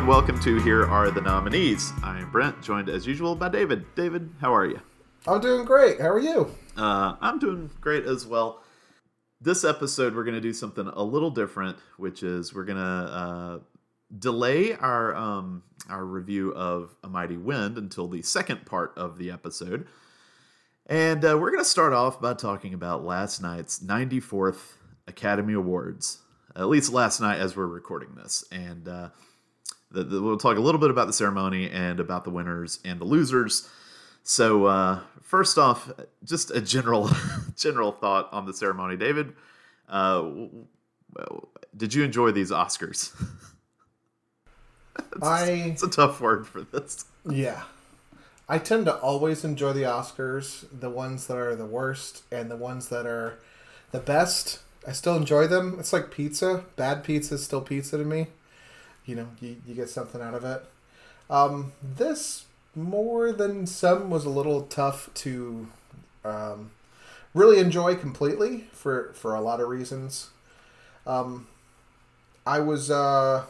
and welcome to Here Are the Nominees. I am Brent, joined as usual by David. David, how are you? I'm doing great. How are you? Uh, I'm doing great as well. This episode, we're going to do something a little different, which is we're going to uh, delay our um, our review of A Mighty Wind until the second part of the episode. And uh, we're going to start off by talking about last night's 94th Academy Awards, at least last night as we're recording this. And uh, the, the, we'll talk a little bit about the ceremony and about the winners and the losers. So, uh, first off, just a general general thought on the ceremony. David, uh, did you enjoy these Oscars? it's, I it's a tough word for this. yeah. I tend to always enjoy the Oscars, the ones that are the worst and the ones that are the best. I still enjoy them. It's like pizza. Bad pizza is still pizza to me. You know, you, you get something out of it. Um, this more than some was a little tough to um, really enjoy completely for for a lot of reasons. Um, I was uh,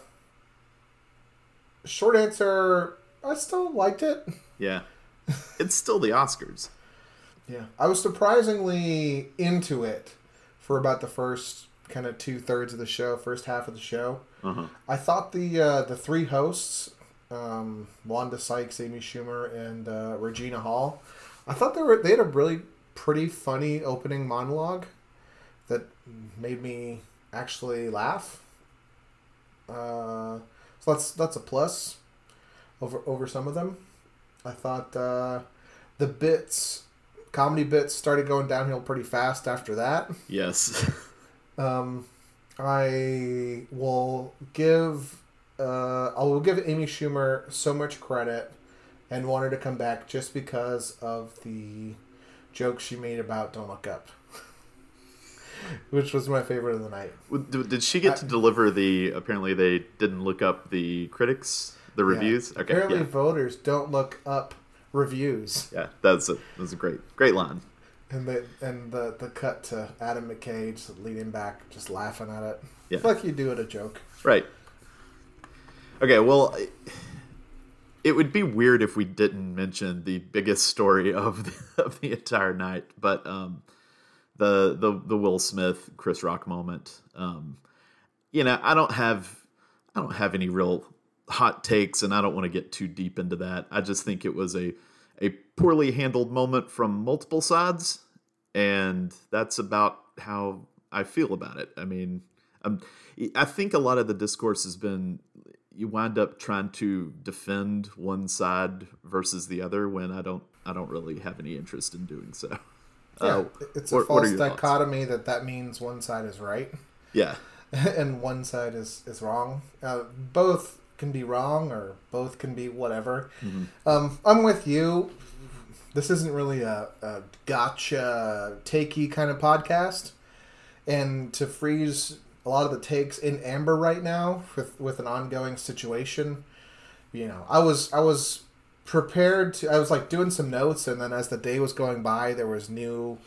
short answer. I still liked it. Yeah, it's still the Oscars. Yeah, I was surprisingly into it for about the first kind of two thirds of the show, first half of the show. Uh-huh. I thought the uh, the three hosts, um, Wanda Sykes, Amy Schumer, and uh, Regina Hall, I thought they were they had a really pretty funny opening monologue that made me actually laugh. Uh, so that's that's a plus over over some of them. I thought uh, the bits, comedy bits, started going downhill pretty fast after that. Yes. Um, I will give uh, I will give Amy Schumer so much credit and want her to come back just because of the joke she made about "Don't Look Up," which was my favorite of the night. Did she get to deliver the? Apparently, they didn't look up the critics, the reviews. Yeah. Okay, Apparently, yeah, voters don't look up reviews, yeah, that's a that's a great great line. And the and the the cut to Adam McKay just leaning back, just laughing at it, Yeah. like you do at a joke. Right. Okay, well, it would be weird if we didn't mention the biggest story of the, of the entire night, but um, the the the Will Smith Chris Rock moment. Um, you know, I don't have I don't have any real hot takes, and I don't want to get too deep into that. I just think it was a a poorly handled moment from multiple sides, and that's about how I feel about it. I mean, um, I think a lot of the discourse has been you wind up trying to defend one side versus the other when I don't I don't really have any interest in doing so. Yeah, Uh, it's a what- are false your thoughts? dichotomy that that means one side is right yeah, and one side is is wrong. Uh, both can be wrong or both can be whatever. Mm-hmm. Um, I'm with you. This isn't really a, a gotcha takey kind of podcast, and to freeze a lot of the takes in amber right now with with an ongoing situation. You know, I was I was prepared to. I was like doing some notes, and then as the day was going by, there was new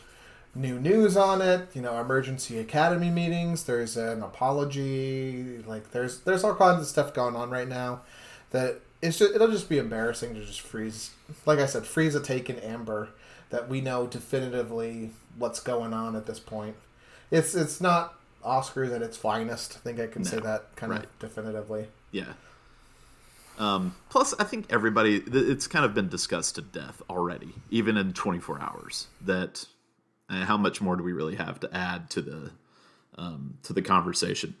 new news on it. You know, emergency academy meetings. There's an apology. Like there's there's all kinds of stuff going on right now that it's just it'll just be embarrassing to just freeze. Like I said, freeze a take in amber that we know definitively what's going on at this point. It's it's not Oscars at its finest. I think I can say that kind right. of definitively. yeah. Um, plus, I think everybody, it's kind of been discussed to death already, even in 24 hours. That how much more do we really have to add to the um, to the conversation?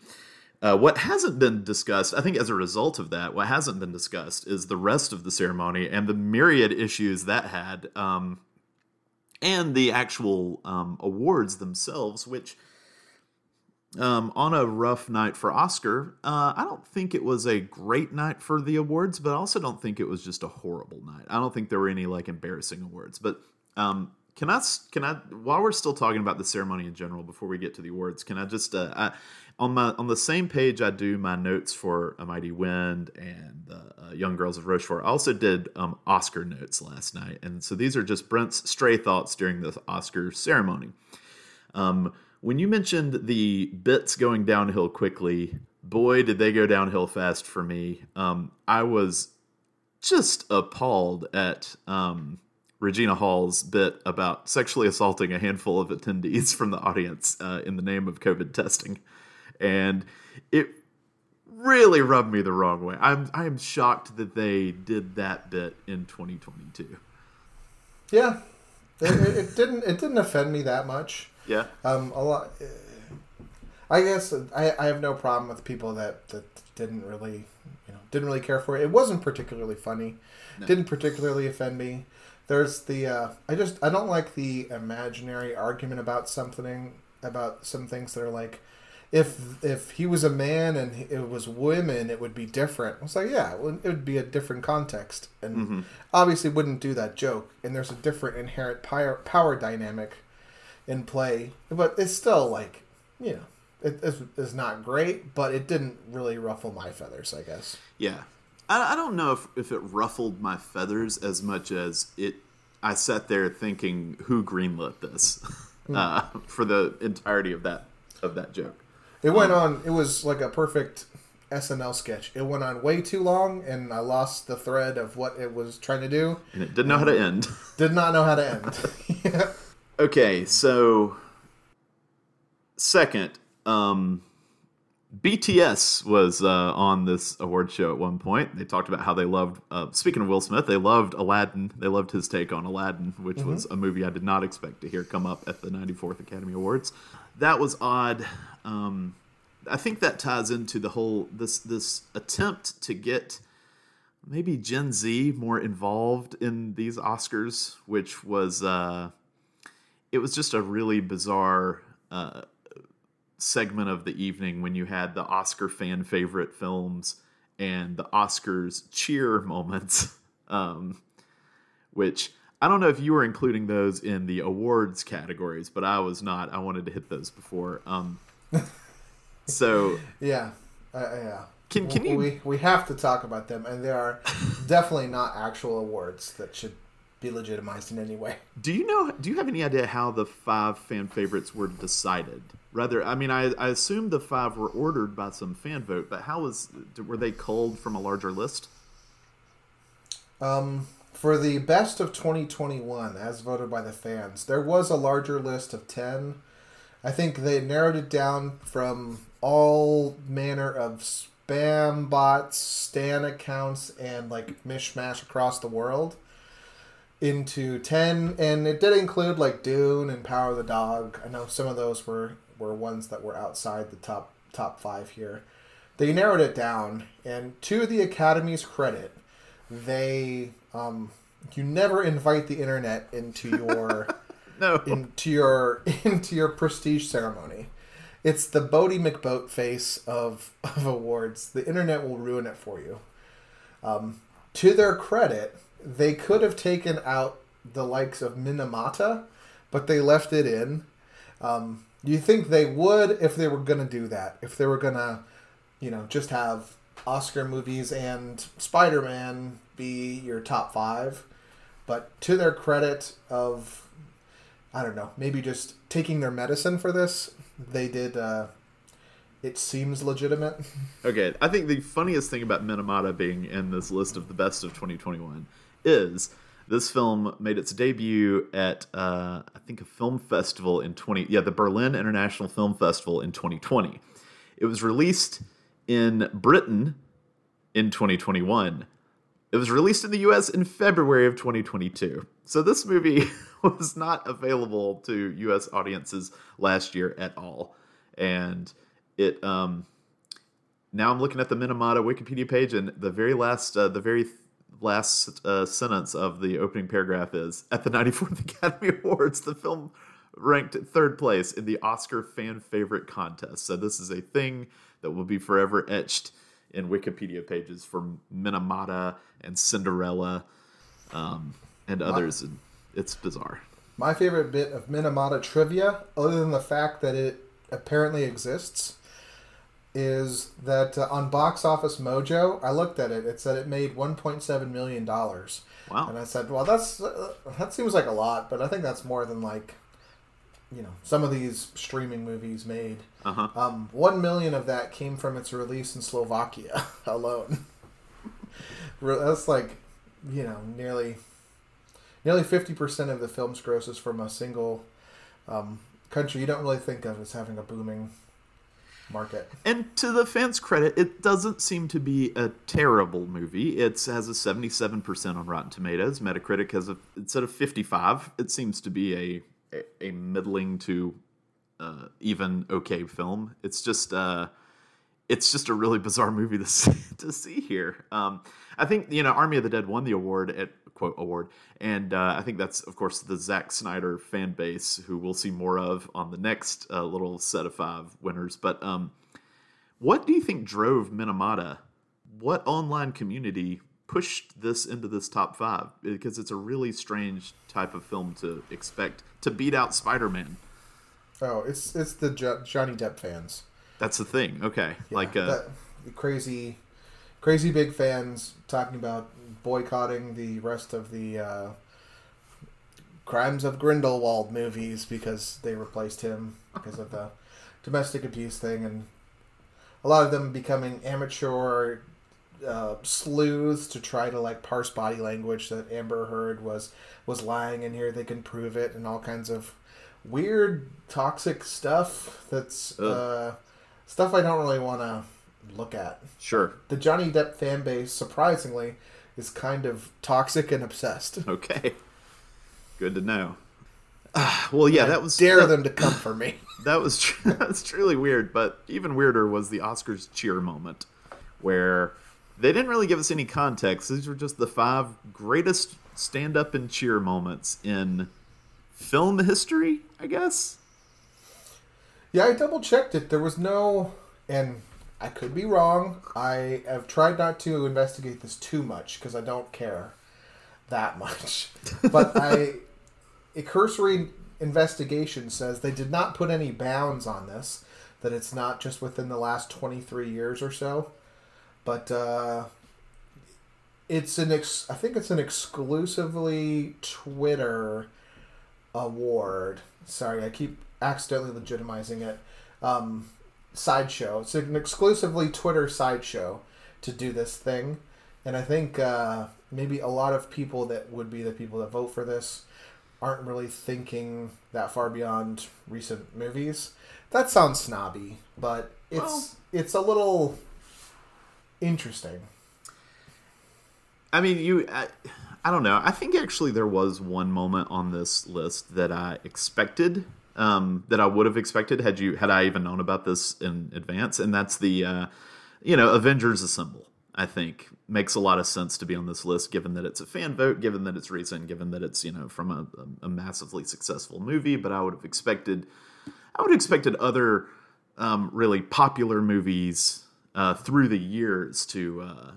Uh, what hasn't been discussed, I think, as a result of that, what hasn't been discussed is the rest of the ceremony and the myriad issues that had, um, and the actual um, awards themselves, which um, on a rough night for Oscar, uh, I don't think it was a great night for the awards, but I also don't think it was just a horrible night. I don't think there were any like embarrassing awards. But um, can I can I while we're still talking about the ceremony in general before we get to the awards, can I just uh, I, on my on the same page I do my notes for A Mighty Wind and the uh, Young Girls of Rochefort. I also did um, Oscar notes last night, and so these are just Brent's stray thoughts during the Oscar ceremony. Um, when you mentioned the bits going downhill quickly, boy, did they go downhill fast for me. Um, I was just appalled at um, Regina Hall's bit about sexually assaulting a handful of attendees from the audience uh, in the name of COVID testing, and it really rubbed me the wrong way. I'm I am shocked that they did that bit in 2022. Yeah, it, it, it didn't it didn't offend me that much. Yeah. Um, a lot. I guess I, I have no problem with people that, that didn't really you know didn't really care for it. It wasn't particularly funny. No. Didn't particularly offend me. There's the uh, I just I don't like the imaginary argument about something about some things that are like if if he was a man and it was women it would be different. It's like yeah, it would, be a different context and Mm-hmm. obviously wouldn't do that joke. And there's a different inherent power power dynamic in play, but it's still like you know it is is not great, but it didn't really ruffle my feathers. I guess. Yeah. I, I don't know if, if it ruffled my feathers as much as it. I sat there thinking, who greenlit this uh, for the entirety of that of that joke. It went on. It was like a perfect SNL sketch. It went on way too long, and I lost the thread of what it was trying to do. And it didn't know how to end. Did not know how to end. yeah. Okay, so second, um, BTS was uh, on this award show at one point. They talked about how they loved. Uh, speaking of Will Smith, they loved Aladdin. They loved his take on Aladdin, which was a movie I did not expect to hear come up at the 94th Academy Awards. That was odd. Um, I think that ties into the whole this this attempt to get maybe Gen Z more involved in these Oscars, which was. Uh, it was just a really bizarre uh, segment of the evening when you had the Oscar fan favorite films and the Oscars cheer moments, um, which I don't know if you were including those in the awards categories, but I was not. I wanted to hit those before. Um, so Yeah. Uh, yeah. Can- can you- We we have to talk about them, and they are definitely not actual awards that should be legitimized in any way. Do you know? Do you have any idea how the five fan favorites were decided? Rather, I mean, I, I assume the five were ordered by some fan vote, but how was were they culled from a larger list? Um, for the best of 2021, as voted by the fans, there was a larger list of 10. I think they narrowed it down from all manner of spam bots, stan accounts, and like mishmash across the world into 10. And it did include like Dune and Power of the Dog. I know some of those were, were ones that were outside the top top five here. They narrowed it down, and to the Academy's credit, they um, you never invite the internet into your No. into your into your prestige ceremony. It's the Boaty McBoatface of, of awards. The internet will ruin it for you. Um, to their credit, they could have taken out the likes of Minamata, but they left it in. Um, you think they would if they were to do that? If they were to, you know, just have Oscar movies and Spider Man be your top five? But to their credit of, I don't know, maybe just taking their medicine for this, they did. Uh, it seems legitimate. Okay, I think the funniest thing about Minamata being in this list of the best of 2021 is this film made its debut at uh, I think a film festival in 20 yeah the Berlin International Film Festival in 2020. It was released in Britain in 2021. It was released in the US in February of 2022. So this movie was not available to US audiences last year at all. And it um now I'm looking at the Minamata Wikipedia page, and the very last, uh, the very last uh, sentence of the opening paragraph is: At the 94th Academy Awards, the film ranked third place in the Oscar fan favorite contest. So this is a thing that will be forever etched in Wikipedia pages for Minamata and Cinderella um, and others. And it's bizarre. My favorite bit of Minamata trivia, other than the fact that it apparently exists, is that uh, on Box Office Mojo, I looked at it. It said it made 1.7 million dollars, and I said, "Well, that's uh, that seems like a lot, but I think that's more than like you know some of these streaming movies made. Uh-huh. Um, one million of that came from its release in Slovakia alone. That's like, you know, nearly nearly fifty percent of the film's gross is from a single um, country you don't really think of as having a booming market. And to the fans' credit, it doesn't seem to be a terrible movie. It has a seventy-seven percent on Rotten Tomatoes. Metacritic has a instead of fifty-five. It seems to be a a, a middling to uh, even okay film. It's just uh, it's just a really bizarre movie to see, to see here. Um, I think you know Army of the Dead won the award at quote award, and uh, I think that's of course the Zack Snyder fan base who we'll see more of on the next uh, little set of five winners. But um, what do you think drove Minamata? What online community pushed this into this top five? Because it's a really strange type of film to expect to beat out Spider Man. Oh, it's it's the jo- Johnny Depp fans. That's the thing. Okay, like uh, crazy, crazy big fans talking about boycotting the rest of the uh, Crimes of Grindelwald movies because they replaced him because of the domestic abuse thing, and a lot of them becoming amateur uh, sleuths to try to like parse body language that Amber Heard was was lying, and here. They can prove it, and all kinds of weird toxic stuff that's uh, stuff I don't really want to look at. sure. The Johnny Depp fan base, surprisingly, is kind of toxic and obsessed. Okay. Good to know. Ah, well, yeah, that was Dare that, them to come for me. that was tr- that's truly weird. But even weirder was the Oscars cheer moment, where they didn't really give us any context. These were just the five greatest stand-up and cheer moments in film history, I guess. Yeah, I double checked it. There was no, and I could be wrong. I have tried not to investigate this too much because I don't care that much. But I, a cursory investigation says they did not put any bounds on this. That it's not just within the last twenty three years or so, but uh, it's an ex- I think it's an exclusively Twitter award. Sorry, I keep accidentally legitimizing it. Um, sideshow. It's an exclusively Twitter sideshow to do this thing, and I think uh, maybe a lot of people that would be the people that vote for this aren't really thinking that far beyond recent movies. That sounds snobby, but it's Well- it's a little interesting. I mean, you. I, I don't know. I think actually there was one moment on this list that I expected, um, that I would have expected had you had I even known about this in advance, and that's the, uh, you know, Avengers Assemble. I think makes a lot of sense to be on this list, given that it's a fan vote, given that it's recent, given that it's you know from a, a massively successful movie. But I would have expected, I would have expected other um, really popular movies uh, through the years to uh,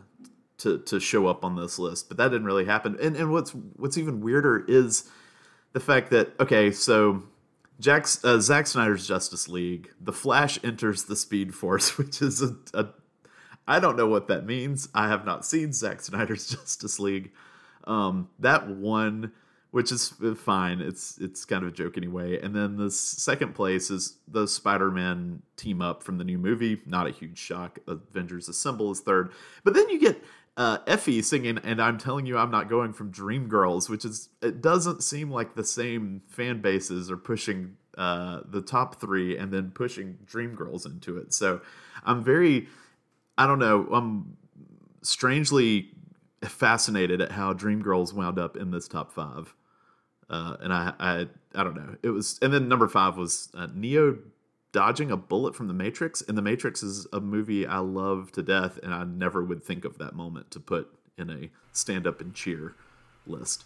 to to show up on this list, but that didn't really happen. And and what's what's even weirder is the fact that okay, so Jack's uh, Zack Snyder's Justice League, The Flash enters the Speed Force, which is a, a I don't know what that means. I have not seen Zack Snyder's Justice League. Um, that one, which is fine. It's it's kind of a joke anyway. And then the second place is the Spider-Man team up from the new movie. Not a huge shock. Avengers Assemble is third. But then you get uh, Effie singing, and I'm telling you, I'm not going from Dreamgirls, which is it doesn't seem like the same fan bases are pushing uh, the top three and then pushing Dreamgirls into it. So I'm very, I don't know, I'm strangely fascinated at how Dreamgirls wound up in this top five. Uh, and I, I, I don't know. It was, and then number five was uh, Neo dodging a bullet from the Matrix, and the Matrix is a movie I love to death, and I never would think of that moment to put in a stand up and cheer list.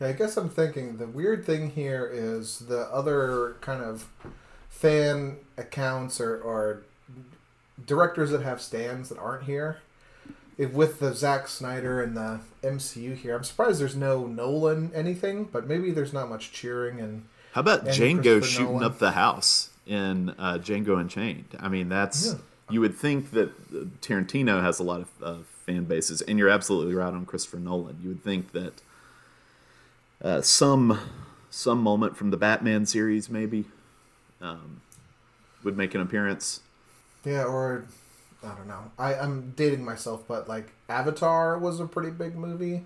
Yeah, I guess I'm thinking the weird thing here is the other kind of fan accounts or, or directors that have stands that aren't here. If with the Zack Snyder and the MCU here, I'm surprised there's no Nolan anything, but maybe there's not much cheering and How about Django shooting Nolan. up the house in uh, Django Unchained? I mean, that's Yeah. you would think that uh, Tarantino has a lot of uh, fan bases, and you're absolutely right on Christopher Nolan. You would think that uh, some some moment from the Batman series maybe um, would make an appearance. Yeah, or I don't know. I, I'm dating myself, but like Avatar was a pretty big movie.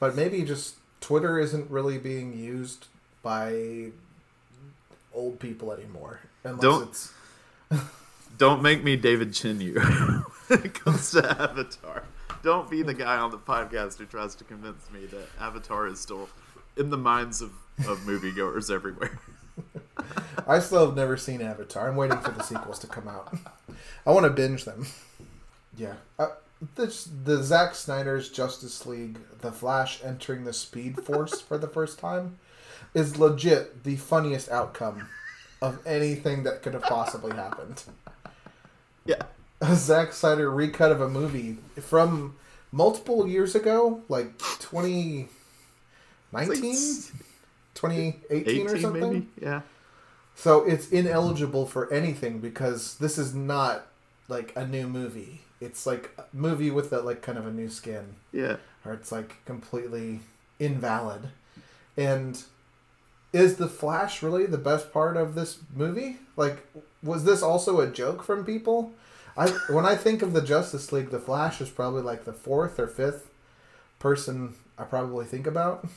But maybe just Twitter isn't really being used by old people anymore. Unless Don't- it's Don't make me David Chen you when it comes to Avatar. Don't be the guy on the podcast who tries to convince me that Avatar is still in the minds of, of moviegoers everywhere. I still have never seen Avatar. I'm waiting for the sequels to come out. I want to binge them. Yeah. Uh, this, the Zack Snyder's Justice League, The Flash entering the Speed Force for the first time, is legit the funniest outcome of anything that could have possibly happened. Yeah. A Zack Snyder recut of a movie from multiple years ago, like 2019, like 2018 or something. maybe? Yeah. So it's ineligible for anything because this is not like a new movie. It's like a movie with a, like kind of a new skin, Yeah. or it's like completely invalid. And is the Flash really the best part of this movie? Like, was this also a joke from people? I when I think of the Justice League, the Flash is probably like the fourth or fifth person I probably think about.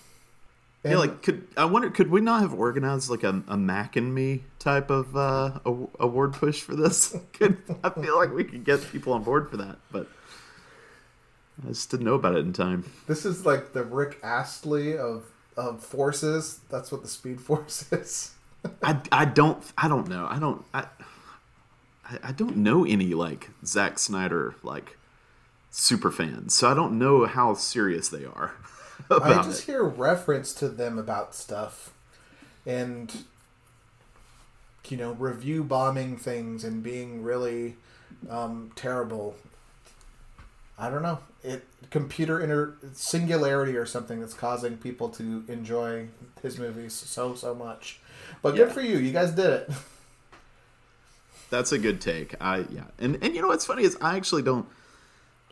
yeah, like could I wonder could we not have organized like a, a Mac and Me type of uh, award push for this? Could I feel like we could get people on board for that, but I just didn't know about it in time. This is like the Rick Astley of of forces. That's what the Speed Force is. I, I don't I don't know I don't I I- don't know any like Zack Snyder like super fans, so I don't know how serious they are I just it. hear reference to them about stuff, and you know, review bombing things and being really um, terrible. I don't know. It computer inter singularity or something that's causing people to enjoy his movies so so much. But good for you. You guys did it. That's a good take. I yeah, and and you know what's funny is I actually don't.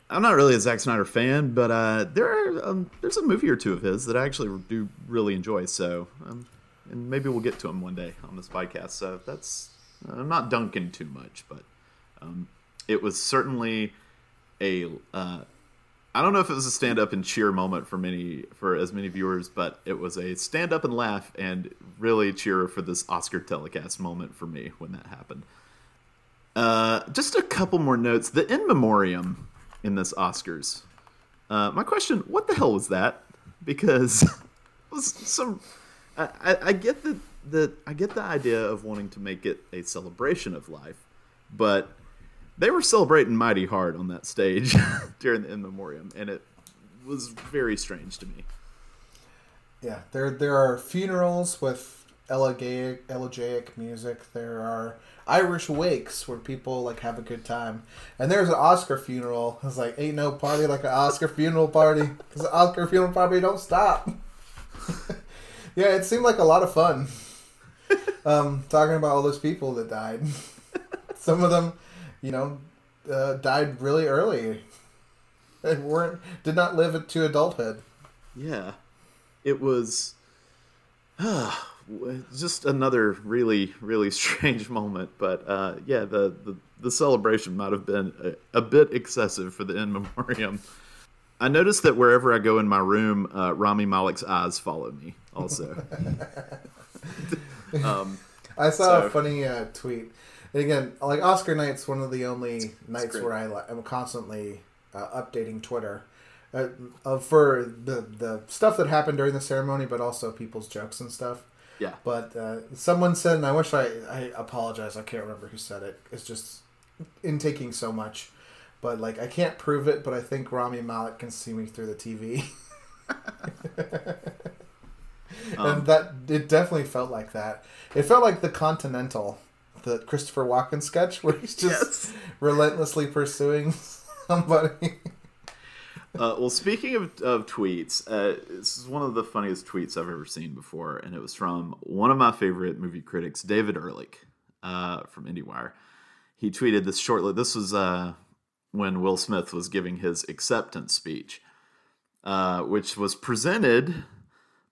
I'm not really a Zack Snyder fan, but uh, there are um, there's a movie or two of his that I actually do really enjoy. So, um, and maybe we'll get to him one day on this podcast. So that's I'm not dunking too much, but um, it was certainly a. Uh, I don't know if it was a stand up and cheer moment for many for as many viewers, but it was a stand up and laugh and really cheer for this Oscar telecast moment for me when that happened. Uh, just a couple more notes. The in memoriam in this Oscars. Uh, my question: What the hell was that? Because it was some. I, I, I get the the I get the idea of wanting to make it a celebration of life, but they were celebrating mighty hard on that stage during the in memoriam, and it was very strange to me. Yeah, there there are funerals with elegiac, elegiac music. There are Irish wakes where people like have a good time, and there's an Oscar funeral. It's like ain't no party like an Oscar funeral party. Cause an Oscar funeral party don't stop. yeah, it seemed like a lot of fun. Um, talking about all those people that died. Some of them, you know, uh, died really early. And weren't did not live to adulthood. Yeah, it was uh, just another really, really strange moment. But uh, yeah, the, the, the celebration might have been a, a bit excessive for the in memoriam. I noticed that wherever I go in my room, uh, Rami Malek's eyes follow me. Also, um, I saw So- a funny uh, tweet. And again, like Oscar night's one of the only nights where I am constantly uh, updating Twitter uh, uh, for the the stuff that happened during the ceremony, but also people's jokes and stuff. yeah, But uh, someone said, and I wish I I apologize. I can't remember who said it. It's just intaking so much. But like I can't prove it, but I think Rami Malek can see me through the TV. Um, and that it definitely felt like that. It felt like the Continental, the Christopher Walken sketch, where he's just Yes. relentlessly pursuing somebody. Uh, well, speaking of, of tweets, uh, this is one of the funniest tweets I've ever seen before, and it was from one of my favorite movie critics, David Ehrlich, uh, from IndieWire. He tweeted this shortly. This was uh, when Will Smith was giving his acceptance speech, uh, which was presented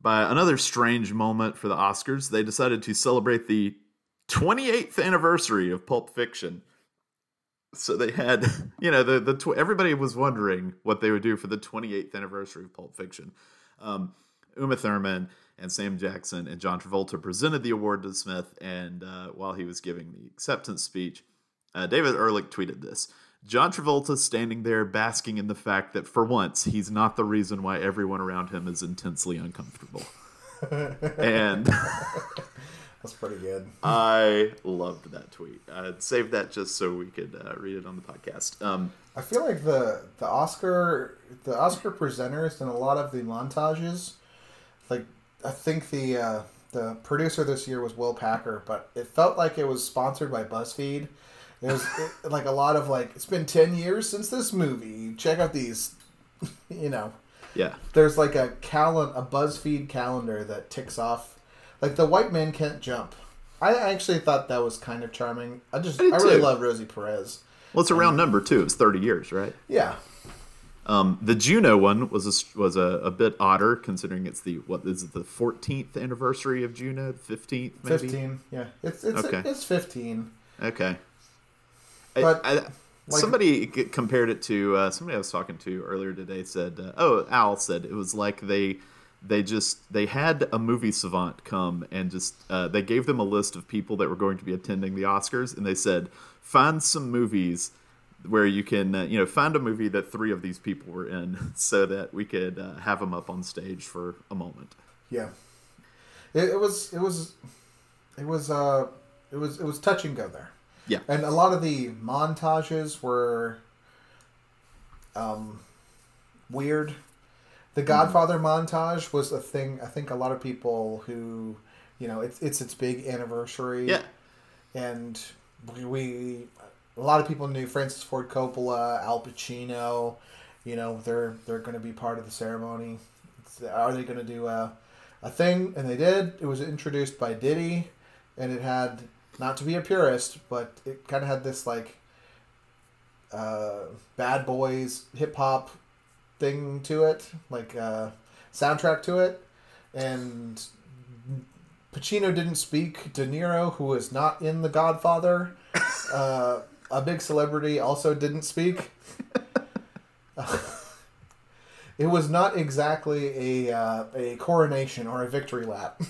by another strange moment for the Oscars. They decided to celebrate the 28th anniversary of Pulp Fiction. So they had, you know, the the tw- everybody was wondering what they would do for the 28th anniversary of Pulp Fiction. Um, Uma Thurman and Sam Jackson and John Travolta presented the award to Smith, and uh, while he was giving the acceptance speech, uh, David Ehrlich tweeted this. John Travolta standing there basking in the fact that for once he's not the reason why everyone around him is intensely uncomfortable. and That's pretty good. I loved that tweet. I saved that just so we could uh, read it on the podcast. Um, I feel like the the Oscar the Oscar presenters and a lot of the montages, like I think the uh, the producer this year was Will Packer, but it felt like it was sponsored by BuzzFeed. It was it, like a lot of like it's been ten years since this movie. Check out these, you know. yeah, There's like a calen a BuzzFeed calendar that ticks off, like the white man can't jump. I actually thought that was kind of charming. I just I I really love Rosie Perez. well, it's a round number too. It's thirty years, right? Yeah, Um, the Juno one was a, was a, a bit odder considering it's the what is it the fourteenth anniversary of Juno, fifteenth maybe. fifteen. Yeah, it's it's Okay. it's fifteen. Okay. I- But, I, somebody compared it to uh, somebody I was talking to earlier today said, uh, "Oh, Al said it was like they they just they had a movie savant come and just uh, they gave them a list of people that were going to be attending the Oscars, and they said find some movies." Where you can, uh, you know, find a movie that three of these people were in, so that we could uh, have them up on stage for a moment. Yeah, it, it was it was it was uh it was it was touch and go there. Yeah. and a lot of the montages were um weird. The Godfather montage was a thing. I think a lot of people who, you know, it's it's its big anniversary. Yeah, and we, we a lot of people knew Francis Ford Coppola, Al Pacino. You know, they're they're going to be part of the ceremony. It's- Are they going to do a a thing? And they did. It was introduced by Diddy, and it had not to be a purist, but it kind of had this like uh, bad boys hip hop thing to it, like uh, soundtrack to it, and Pacino didn't speak. De Niro, who is not in The Godfather, uh, a big celebrity, also didn't speak. it was not exactly a uh, a coronation or a victory lap.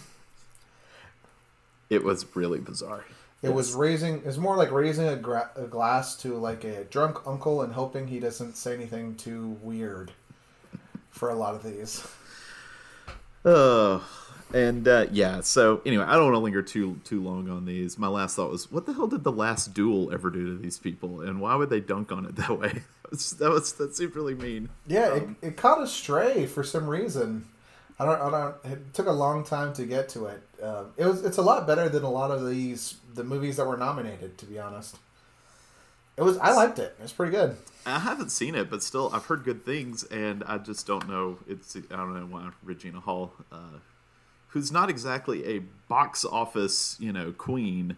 it was really bizarre. It was raising. It was more like raising a, gra- a glass to like a drunk uncle and hoping he doesn't say anything too weird. For a lot of these, Oh, and uh, yeah. So anyway, I don't want to linger too too long on these. My last thought was, what the hell did the last duel ever do to these people, and why would they dunk on it that way? That was that, was, that seemed really mean. yeah, it, it caught a stray for some reason. I don't. I don't. It took a long time to get to it. Um, it was. It's a lot better than a lot of these the movies that were nominated. To be honest, it was. I liked it. It was pretty good. I haven't seen it, but still, I've heard good things, and I just don't know. It's I don't know why Regina Hall, uh, who's not exactly a box office you know queen,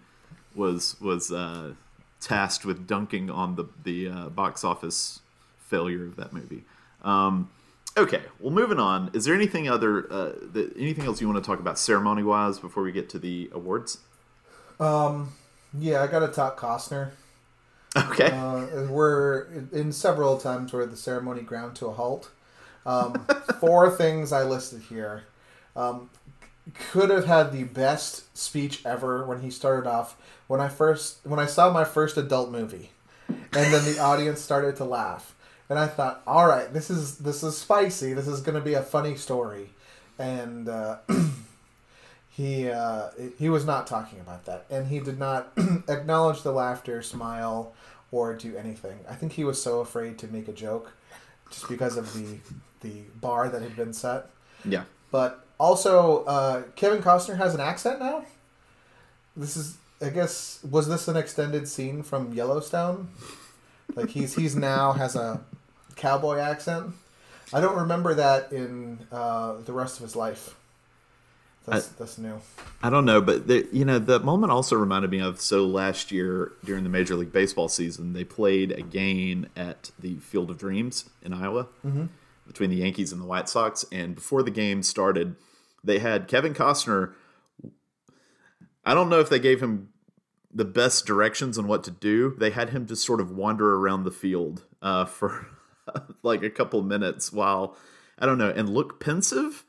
was was uh, tasked with dunking on the the uh, box office failure of that movie. Um, okay, well, moving on. Is there anything other uh, that, anything else you want to talk about ceremony wise before we get to the awards? Um, yeah, I got to talk Costner. Okay. Uh, we're in several times where the ceremony ground to a halt. Um, four things I listed here. Um, could have had the best speech ever when he started off. When I first when I saw my first adult movie, and then the audience started to laugh, and I thought, all right, this is this is spicy. This is going to be a funny story, and. Uh, he uh, he was not talking about that, and he did not acknowledge the laughter, smile, or do anything. I think he was so afraid to make a joke, just because of the the bar that had been set. yeah. But also, uh, Kevin Costner has an accent now. This is, I guess, was this an extended scene from Yellowstone? Like he's he's now has a cowboy accent. I don't remember that in uh, the rest of his life. That's that's new. I don't know, but the, you know, the moment also reminded me of so last year during the Major League Baseball season, they played a game at the Field of Dreams in Iowa between the Yankees and the White Sox, and before the game started, they had Kevin Costner. I don't know if they gave him the best directions on what to do. They had him just sort of wander around the field uh, for like a couple minutes while I don't know and look pensive.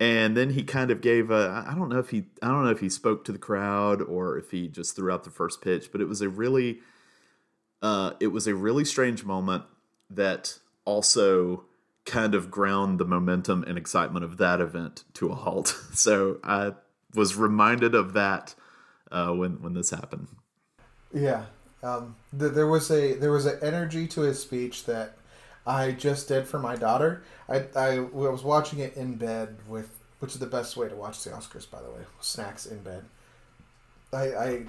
And then he kind of gave a I don't know if he I don't know if he spoke to the crowd or if he just threw out the first pitch, but it was a really uh, it was a really strange moment that also kind of ground the momentum and excitement of that event to a halt. So I was reminded of that uh, when when this happened. Yeah, um, th- there was a there was an energy to his speech that I just did for my daughter. I, I was watching it in bed with, which is the best way to watch the Oscars, by the way, snacks in bed. I, I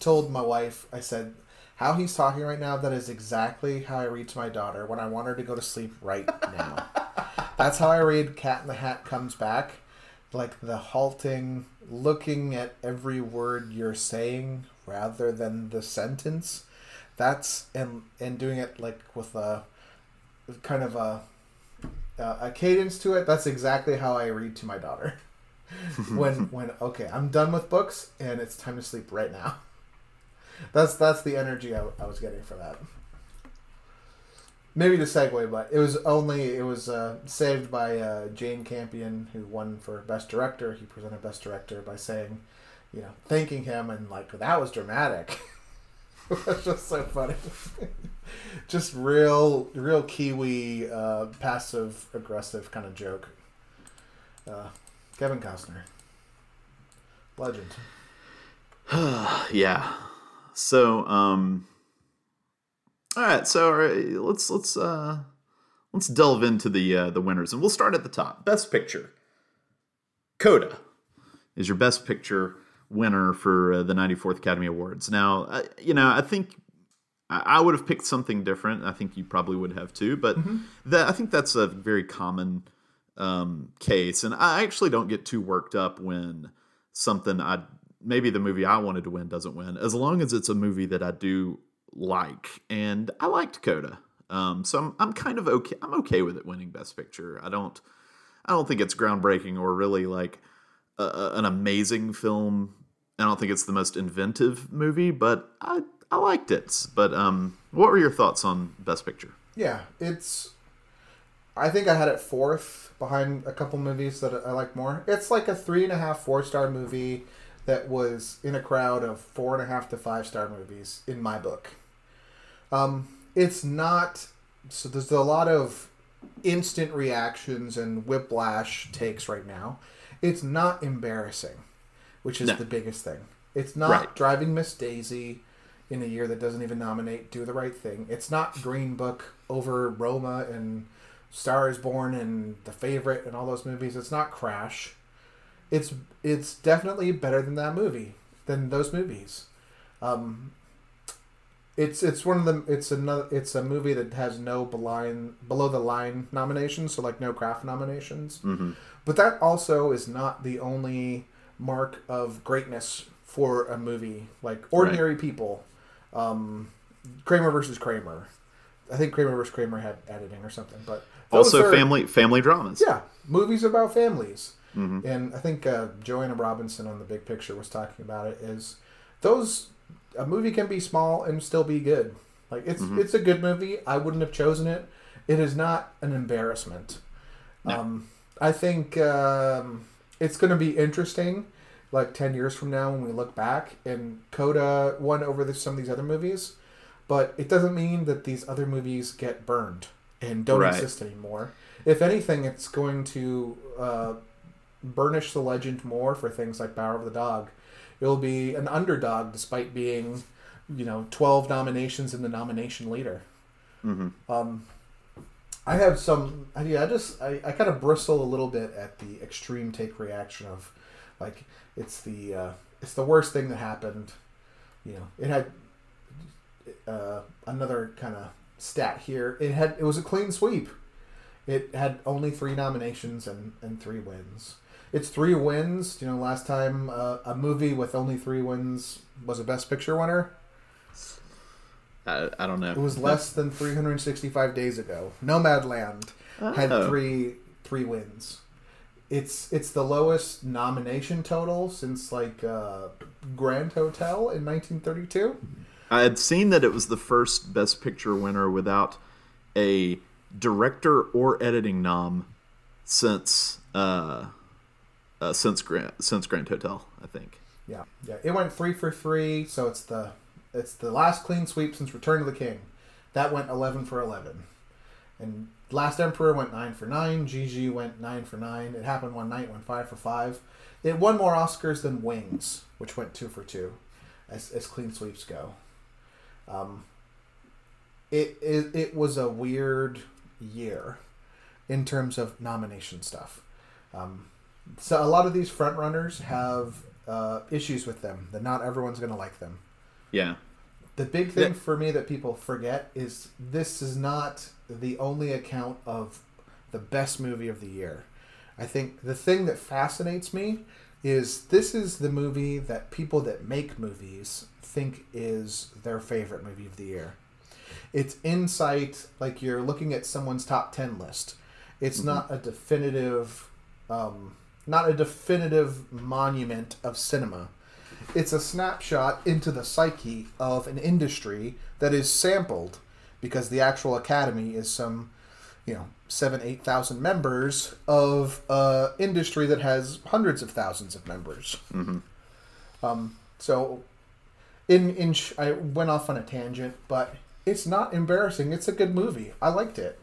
told my wife, I said, how he's talking right now, that is exactly how I read to my daughter when I want her to go to sleep right now. That's how I read Cat in the Hat Comes Back. Like the halting, looking at every word you're saying rather than the sentence. That's and and doing it like with a kind of a a cadence to it. That's exactly how I read to my daughter. when when okay, I'm done with books and it's time to sleep right now. That's that's the energy I, I was getting for that. Maybe to segue, but it was only it was uh, saved by uh, Jane Campion, who won for best director. He presented best director by saying, you know, thanking him and like that was dramatic. That's just so funny. just real, real Kiwi, uh, passive aggressive kind of joke. Uh, Kevin Costner, legend. yeah. So, um, all right. So, right, let's let's uh, let's delve into the uh, the winners, and we'll start at the top. Best Picture. Coda is your Best Picture winner for uh, the 94th Academy Awards. Now, uh, you know, I think I, would have picked something different. I think you probably would have too, but mm-hmm. that I think that's a very common um, case, and I actually don't get too worked up when something I maybe the movie I wanted to win doesn't win, as long as it's a movie that I do like. And I liked Coda. Um, so I'm, I'm kind of okay. I'm okay with it winning Best Picture. I don't, I don't think it's groundbreaking or really like a, a, an amazing film. I don't think it's the most inventive movie, but I, I liked it. But um, what were your thoughts on Best Picture? Yeah, it's. I think I had it fourth behind a couple movies that I like more. It's like a three and a half, four star movie that was in a crowd of four and a half to five star movies in my book. Um, it's not so. There's a lot of instant reactions and whiplash takes right now. It's not embarrassing, which is no. the biggest thing. It's not right. driving Miss Daisy in a year that doesn't even nominate Do the Right Thing. It's not Green Book over Roma and Star is Born and The Favorite and all those movies. It's not Crash it's it's definitely better than that movie than those movies. Um, it's it's one of them. It's another. It's a movie that has no beline, below the line nominations, so like no craft nominations. Mm-hmm. But that also is not the only mark of greatness for a movie. Like Ordinary right. People, um, Kramer versus Kramer. I think Kramer versus Kramer had editing or something, but also are, family family dramas. Yeah, movies about families. Mm-hmm. And I think uh, Joanna Robinson on the Big Picture was talking about it. Is those a movie can be small and still be good. Like it's mm-hmm. it's a good movie. I wouldn't have chosen it. It is not an embarrassment. No. Um, I think um, it's going to be interesting, like ten years from now when we look back and Coda won over the, some of these other movies, but it doesn't mean that these other movies get burned and don't right. exist anymore. If anything, it's going to uh, burnish the legend more for things like Power of the Dog. It'll be an underdog despite being, you know, 12 nominations in the nomination leader. Mm-hmm. Um, I have some. Yeah, I just I, I kind of bristle a little bit at the extreme take reaction of, like it's the uh, it's the worst thing that happened. You know, it had uh, another kind of stat here. It had it was a clean sweep. It had only three nominations and, and three wins it's three wins. You know, last time uh, a movie with only three wins was a Best Picture winner. I, I don't know. It was less than 365 days ago. Nomadland oh. had three three wins. It's it's the lowest nomination total since like uh, Grand Hotel in 1932. I had seen that it was the first Best Picture winner without a director or editing nom since uh, uh, since Grand since Grand Hotel, I think. Yeah, yeah. It went three for three, so it's the it's the last clean sweep since Return of the King. That went eleven for eleven, and Last Emperor went nine for nine. Gigi went nine for nine. It happened one night, went five for five. It won more Oscars than Wings, which went two for two, as as clean sweeps go. Um, it, it it was a weird year in terms of nomination stuff. Um, so a lot of these front runners have uh, issues with them that not everyone's going to like them. Yeah. The big thing Yeah. for me that people forget is this is not the only account of the best movie of the year. I think the thing that fascinates me is this is the movie that people that make movies think is their favorite movie of the year. It's insight like you're looking at someone's top 10 list. It's not a definitive um, not a definitive monument of cinema. It's a snapshot into the psyche of an industry that is sampled because the actual academy is some, you know, seven, eight thousand members of a industry that has hundreds of thousands of members. Um, so, in in sh- I went off on a tangent, but it's not embarrassing. It's a good movie. I liked it.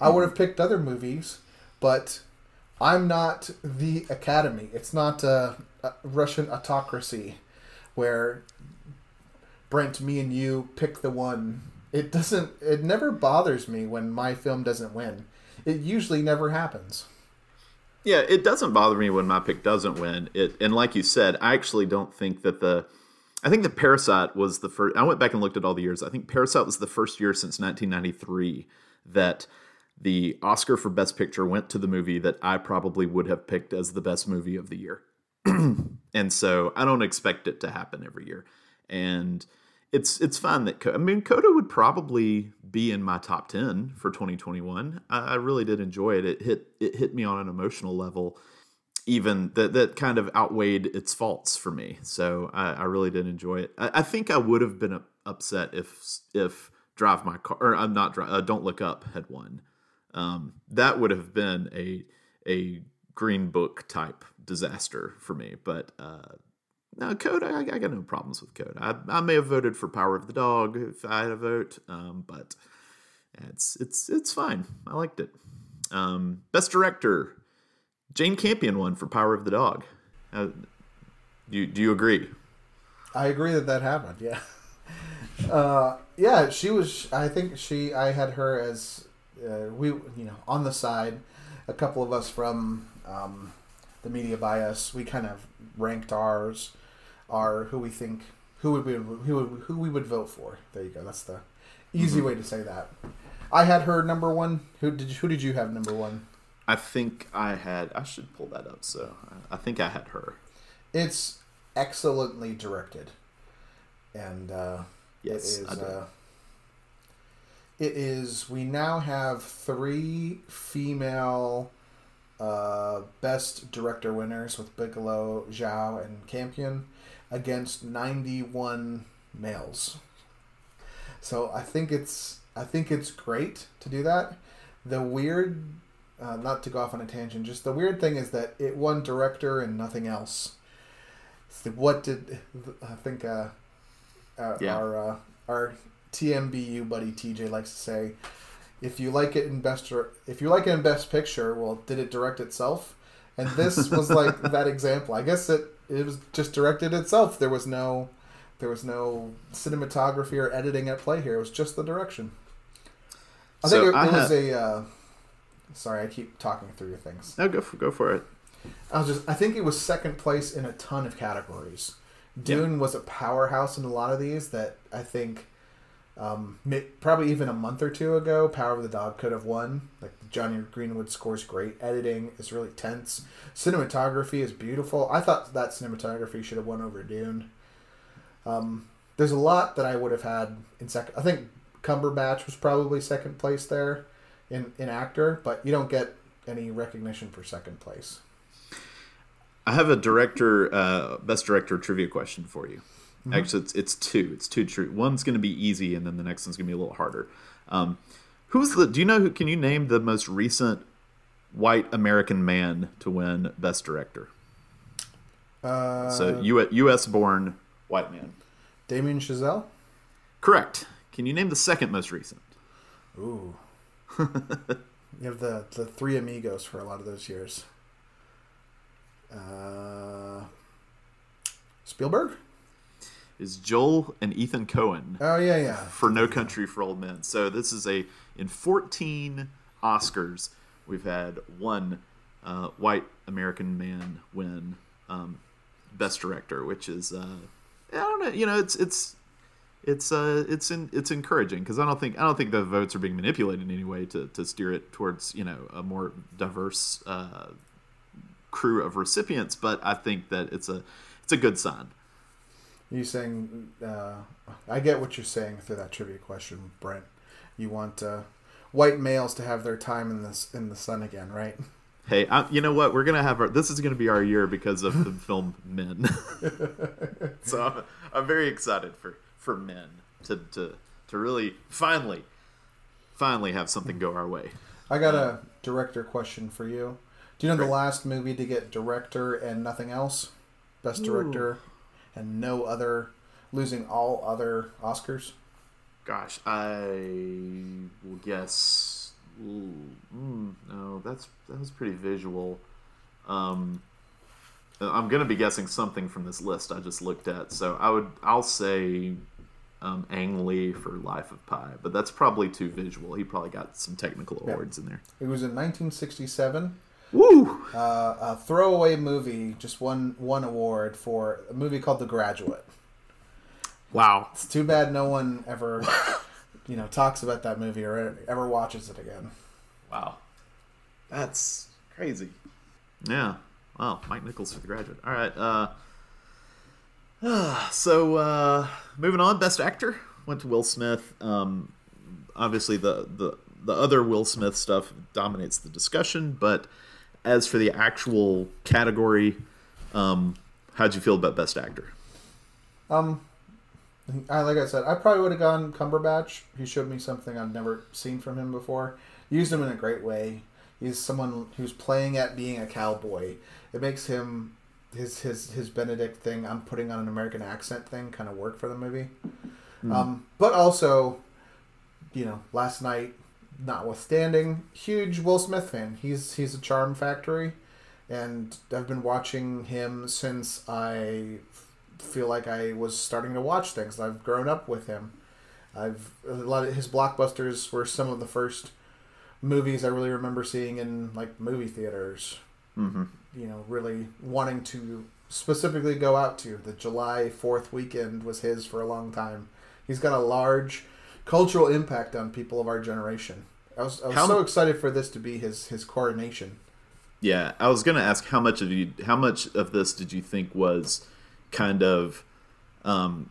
I would have picked other movies, but I'm not the Academy. It's not a, a Russian autocracy where Brent, me, and you pick the one. It doesn't. It never bothers me when my film doesn't win. It usually never happens. Yeah, it doesn't bother me when my pick doesn't win. It and like you said, I actually don't think that the I think the Parasite was the first I went back and looked at all the years. I think Parasite was the first year since 1993 that the Oscar for Best Picture went to the movie that I probably would have picked as the best movie of the year. and so I don't expect it to happen every year. And it's it's fine that I mean Coda would probably be in my top ten for 2021. I, I really did enjoy it. It hit it hit me on an emotional level, even that that kind of outweighed its faults for me. So I, I really did enjoy it. I, I think I would have been upset if if Drive My Car or I'm not Drive, uh, Don't Look Up had won. Um, that would have been a a Green Book type disaster for me. But uh, no, code, I, I got no problems with code. I, I may have voted for Power of the Dog if I had a vote, um, but it's it's it's fine. I liked it. Um, Best Director, Jane Campion won for Power of the Dog. Uh, do you agree? I agree that that happened. Yeah. Uh, yeah, she was. I think she. I had her as uh, we. You know, on the side, a couple of us from um, the media bias. We kind of ranked ours, our who we think who would we who would, who we would vote for. There you go. That's the easy way to say that. I had her number one. Who did you, who did you have number one? I think I had. I should pull that up. So I, I think I had her. It's excellently directed, and uh, Yes, it is. Uh, it is. We now have three female uh, best director winners with Bigelow, Zhao, and Campion against ninety-one males. So I think it's. I think it's great to do that. The weird, uh, not to go off on a tangent, just the weird thing is that it won director and nothing else. So what did I think? Uh, uh, Yeah. Our uh, our TMBU buddy TJ likes to say, if you like it in best if you like it in best picture, well, did it direct itself? And this was like that example. I guess it it was just directed itself. There was no there was no cinematography or editing at play here. It was just the direction. I So think it, it was a. Uh, sorry, I keep talking through your things. No, go for go for it. I was just. I think it was second place in a ton of categories. Dune was a powerhouse in a lot of these that I think, um, probably even a month or two ago, Power of the Dog could have won. Like Jonny Greenwood scores great. Editing is really tense. Cinematography is beautiful. I thought that cinematography should have won over Dune. Um, there's a lot that I would have had in second. I think Cumberbatch was probably second place there in in actor, but you don't get any recognition for second place. I have a director, uh, best director trivia question for you. Actually, it's it's two. It's two true. One's going to be easy, and then the next one's going to be a little harder. Um, who's the? Do you know? who Can you name the most recent white American man to win best director? Uh, So U- U.S. born white man. Damien Chazelle. Correct. Can you name the second most recent? Ooh. you have the the three amigos for a lot of those years. Uh, Spielberg. Is Joel and Ethan Coen Oh yeah, yeah. for No Country for Old Men. So this is a in 14 Oscars we've had one uh, white American man win um, Best Director, which is uh, I don't know, you know, it's it's it's uh it's in, it's encouraging because I don't think I don't think the votes are being manipulated in any way to, to steer it towards you know a more diverse uh, crew of recipients, but I think that it's a it's a good sign. You saying? Uh, I get what you're saying through that trivia question, Brent. You want uh, white males to have their time in this in the sun again, right? Hey, I, you know what? We're gonna have our. This is gonna be our year because of the film Men. so I'm, I'm very excited for for Men to to to really finally, finally have something go our way. I got a director question for you. Do you know the last movie to get director and nothing else? Best director and no other, losing all other Oscars. Gosh, I will guess. Ooh, mm, no, that's that was pretty visual. Um, I'm gonna be guessing something from this list I just looked at. So I would I'll say um, Ang Lee for Life of Pi, but that's probably too visual. He probably got some technical awards in there. It was in 1967. Woo! Uh, a throwaway movie just won one award for a movie called The Graduate. Wow. It's too bad no one ever, you know, talks about that movie or ever watches it again. Wow. That's crazy. Yeah. Wow. Mike Nichols for the graduate. All right. Uh, so uh, moving on, best actor went to Will Smith. Um, obviously, the, the the other Will Smith stuff dominates the discussion, but as for the actual category, um, how'd you feel about best actor? Um, I like I said, I probably would have gone Cumberbatch. He showed me something I've never seen from him before. Used him in a great way. He's someone who's playing at being a cowboy. It makes him his his his Benedict thing. I'm putting on an American accent thing kind of work for the movie. Um, but also, you know, last night, notwithstanding, huge Will Smith fan. He's he's a charm factory, and I've been watching him since I feel like I was starting to watch things. I've grown up with him. I've a lot of his blockbusters were some of the first movies I really remember seeing in like movie theaters. Mm-hmm. You know, really wanting to specifically go out to. The July Fourth weekend was his for a long time. He's got a large cultural impact on people of our generation. I was, I was How- so excited for this to be his his coronation. Yeah, I was gonna ask how much of you, how much of this did you think was kind of um,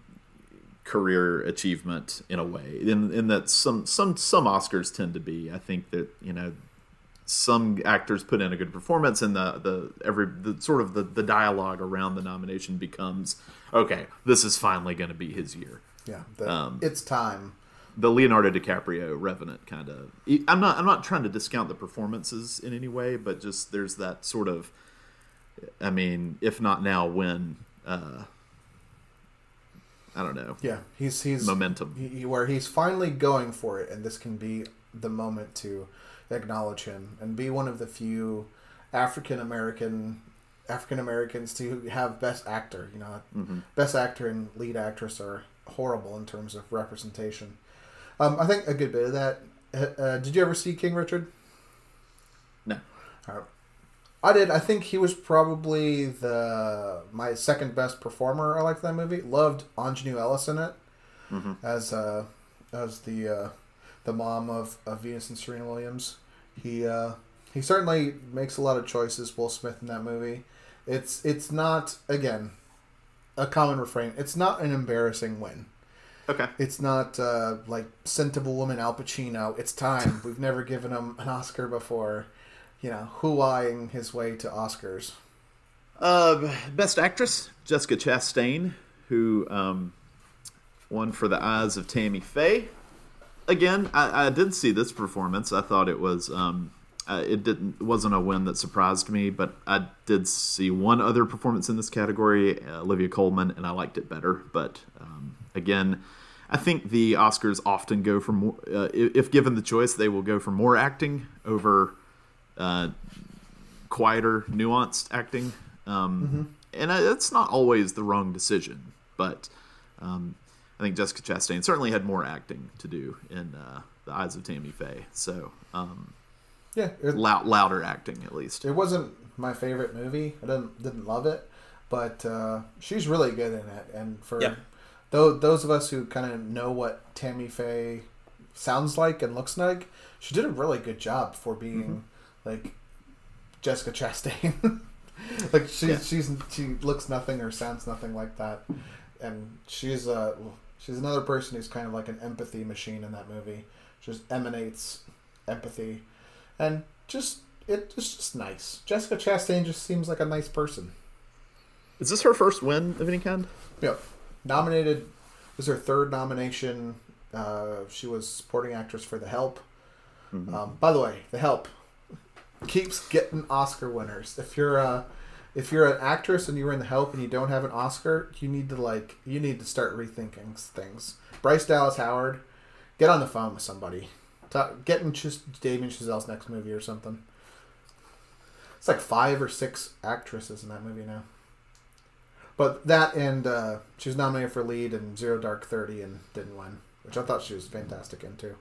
career achievement in a way? In in that some some some Oscars tend to be. I think that you know some actors put in a good performance, and the the every the sort of the the dialogue around the nomination becomes okay. This is finally going to be his year. Yeah, the, Um, it's time. The Leonardo DiCaprio Revenant kind of. I'm not. I'm not trying to discount the performances in any way, but just there's that sort of. I mean, if not now, when? Uh, I don't know. Yeah, he's he's Momentum. he, he- where he's finally going for it, and this can be the moment to acknowledge him and be one of the few African American African Americans to have best actor. You know, Mm-hmm. best actor and lead actress are horrible in terms of representation. Um, I think a good bit of that. Uh, uh, did you ever see King Richard? No. Uh, I did. I think he was probably the my second best performer. I liked that movie. Loved Aunjanue Ellis in it Mhm. as uh, as the uh, the mom of, of Venus and Serena Williams. He uh, he certainly makes a lot of choices. Will Smith in that movie. It's it's not again a common refrain. It's not an embarrassing win. Okay. It's not uh, like Scent of a Woman, Al Pacino. It's time. We've never given him an Oscar before. You know, hooaying his way to Oscars. Uh, best actress Jessica Chastain, who um, won for The Eyes of Tammy Faye. Again, I, I did see this performance. I thought it was um, uh, it didn't wasn't a win that surprised me, but I did see one other performance in this category, uh, Olivia Colman, and I liked it better. But um, again, I think the Oscars often go for more. Uh, if given the choice, they will go for more acting over uh, quieter, nuanced acting. Um, mm-hmm. And it's not always the wrong decision, but um, I think Jessica Chastain certainly had more acting to do in uh, The Eyes of Tammy Faye. So. Um, yeah, it, loud, louder acting at least. It wasn't my favorite movie. I didn't didn't love it, but uh, she's really good in it. And for yeah. Those those of us who kind of know what Tammy Faye sounds like and looks like, she did a really good job for being mm-hmm. like Jessica Chastain. like she's yeah. she's she looks nothing or sounds nothing like that, and she's a she's another person who's kind of like an empathy machine in that movie. She just emanates empathy and just it, it's just nice. Jessica Chastain just seems like a nice person. Is this her first win of any kind? Yep. Nominated was her third nomination. Uh, she was supporting actress for The Help. Mm-hmm. Um, by the way, The Help keeps getting Oscar winners. If you're a if you're an actress and you're in The Help and you don't have an Oscar, you need to like you need to start rethinking things. Bryce Dallas Howard, get on the phone with somebody. Talk, getting just Damien Chazelle's next movie or something. It's like five or six actresses in that movie now. But that and uh, she was nominated for lead in Zero Dark Thirty and didn't win, which I thought she was fantastic in too.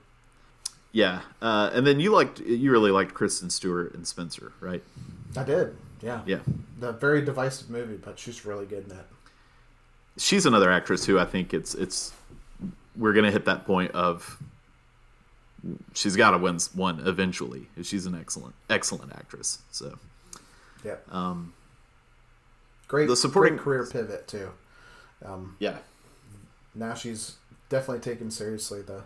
Yeah, uh, and then you liked you really liked Kristen Stewart and Spencer, right? I did. Yeah. Yeah. The very divisive movie, but she's really good in that. She's another actress who I think it's it's we're gonna hit that point of she's got to win one eventually. She's an excellent, excellent actress. So, yeah. Um, great, the supporting great career pivot too. Um, yeah. Now she's definitely taken seriously the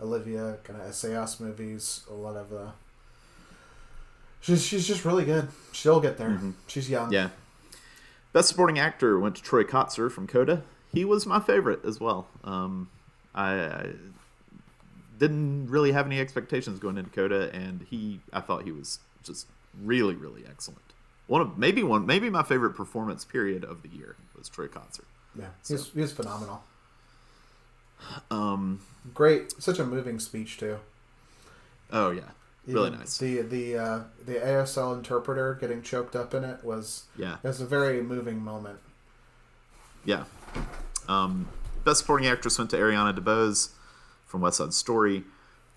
Olivier kind of Assayas movies. A lot of the. She's she's just really good. She'll get there. Mm-hmm. She's young. Yeah. Best supporting actor went to Troy Kotsur from Coda. He was my favorite as well. Um, I, I didn't really have any expectations going into Coda, and he I thought he was just really really excellent. One of maybe one maybe my favorite performance period of the year was Troy Kotsur. Yeah, so. he was phenomenal. Um, great, such a moving speech too. Oh yeah, really Even nice. The the uh, the ASL interpreter getting choked up in it was yeah, it was a very moving moment. Yeah. Um, best supporting actress went to Ariana DeBose from West Side Story.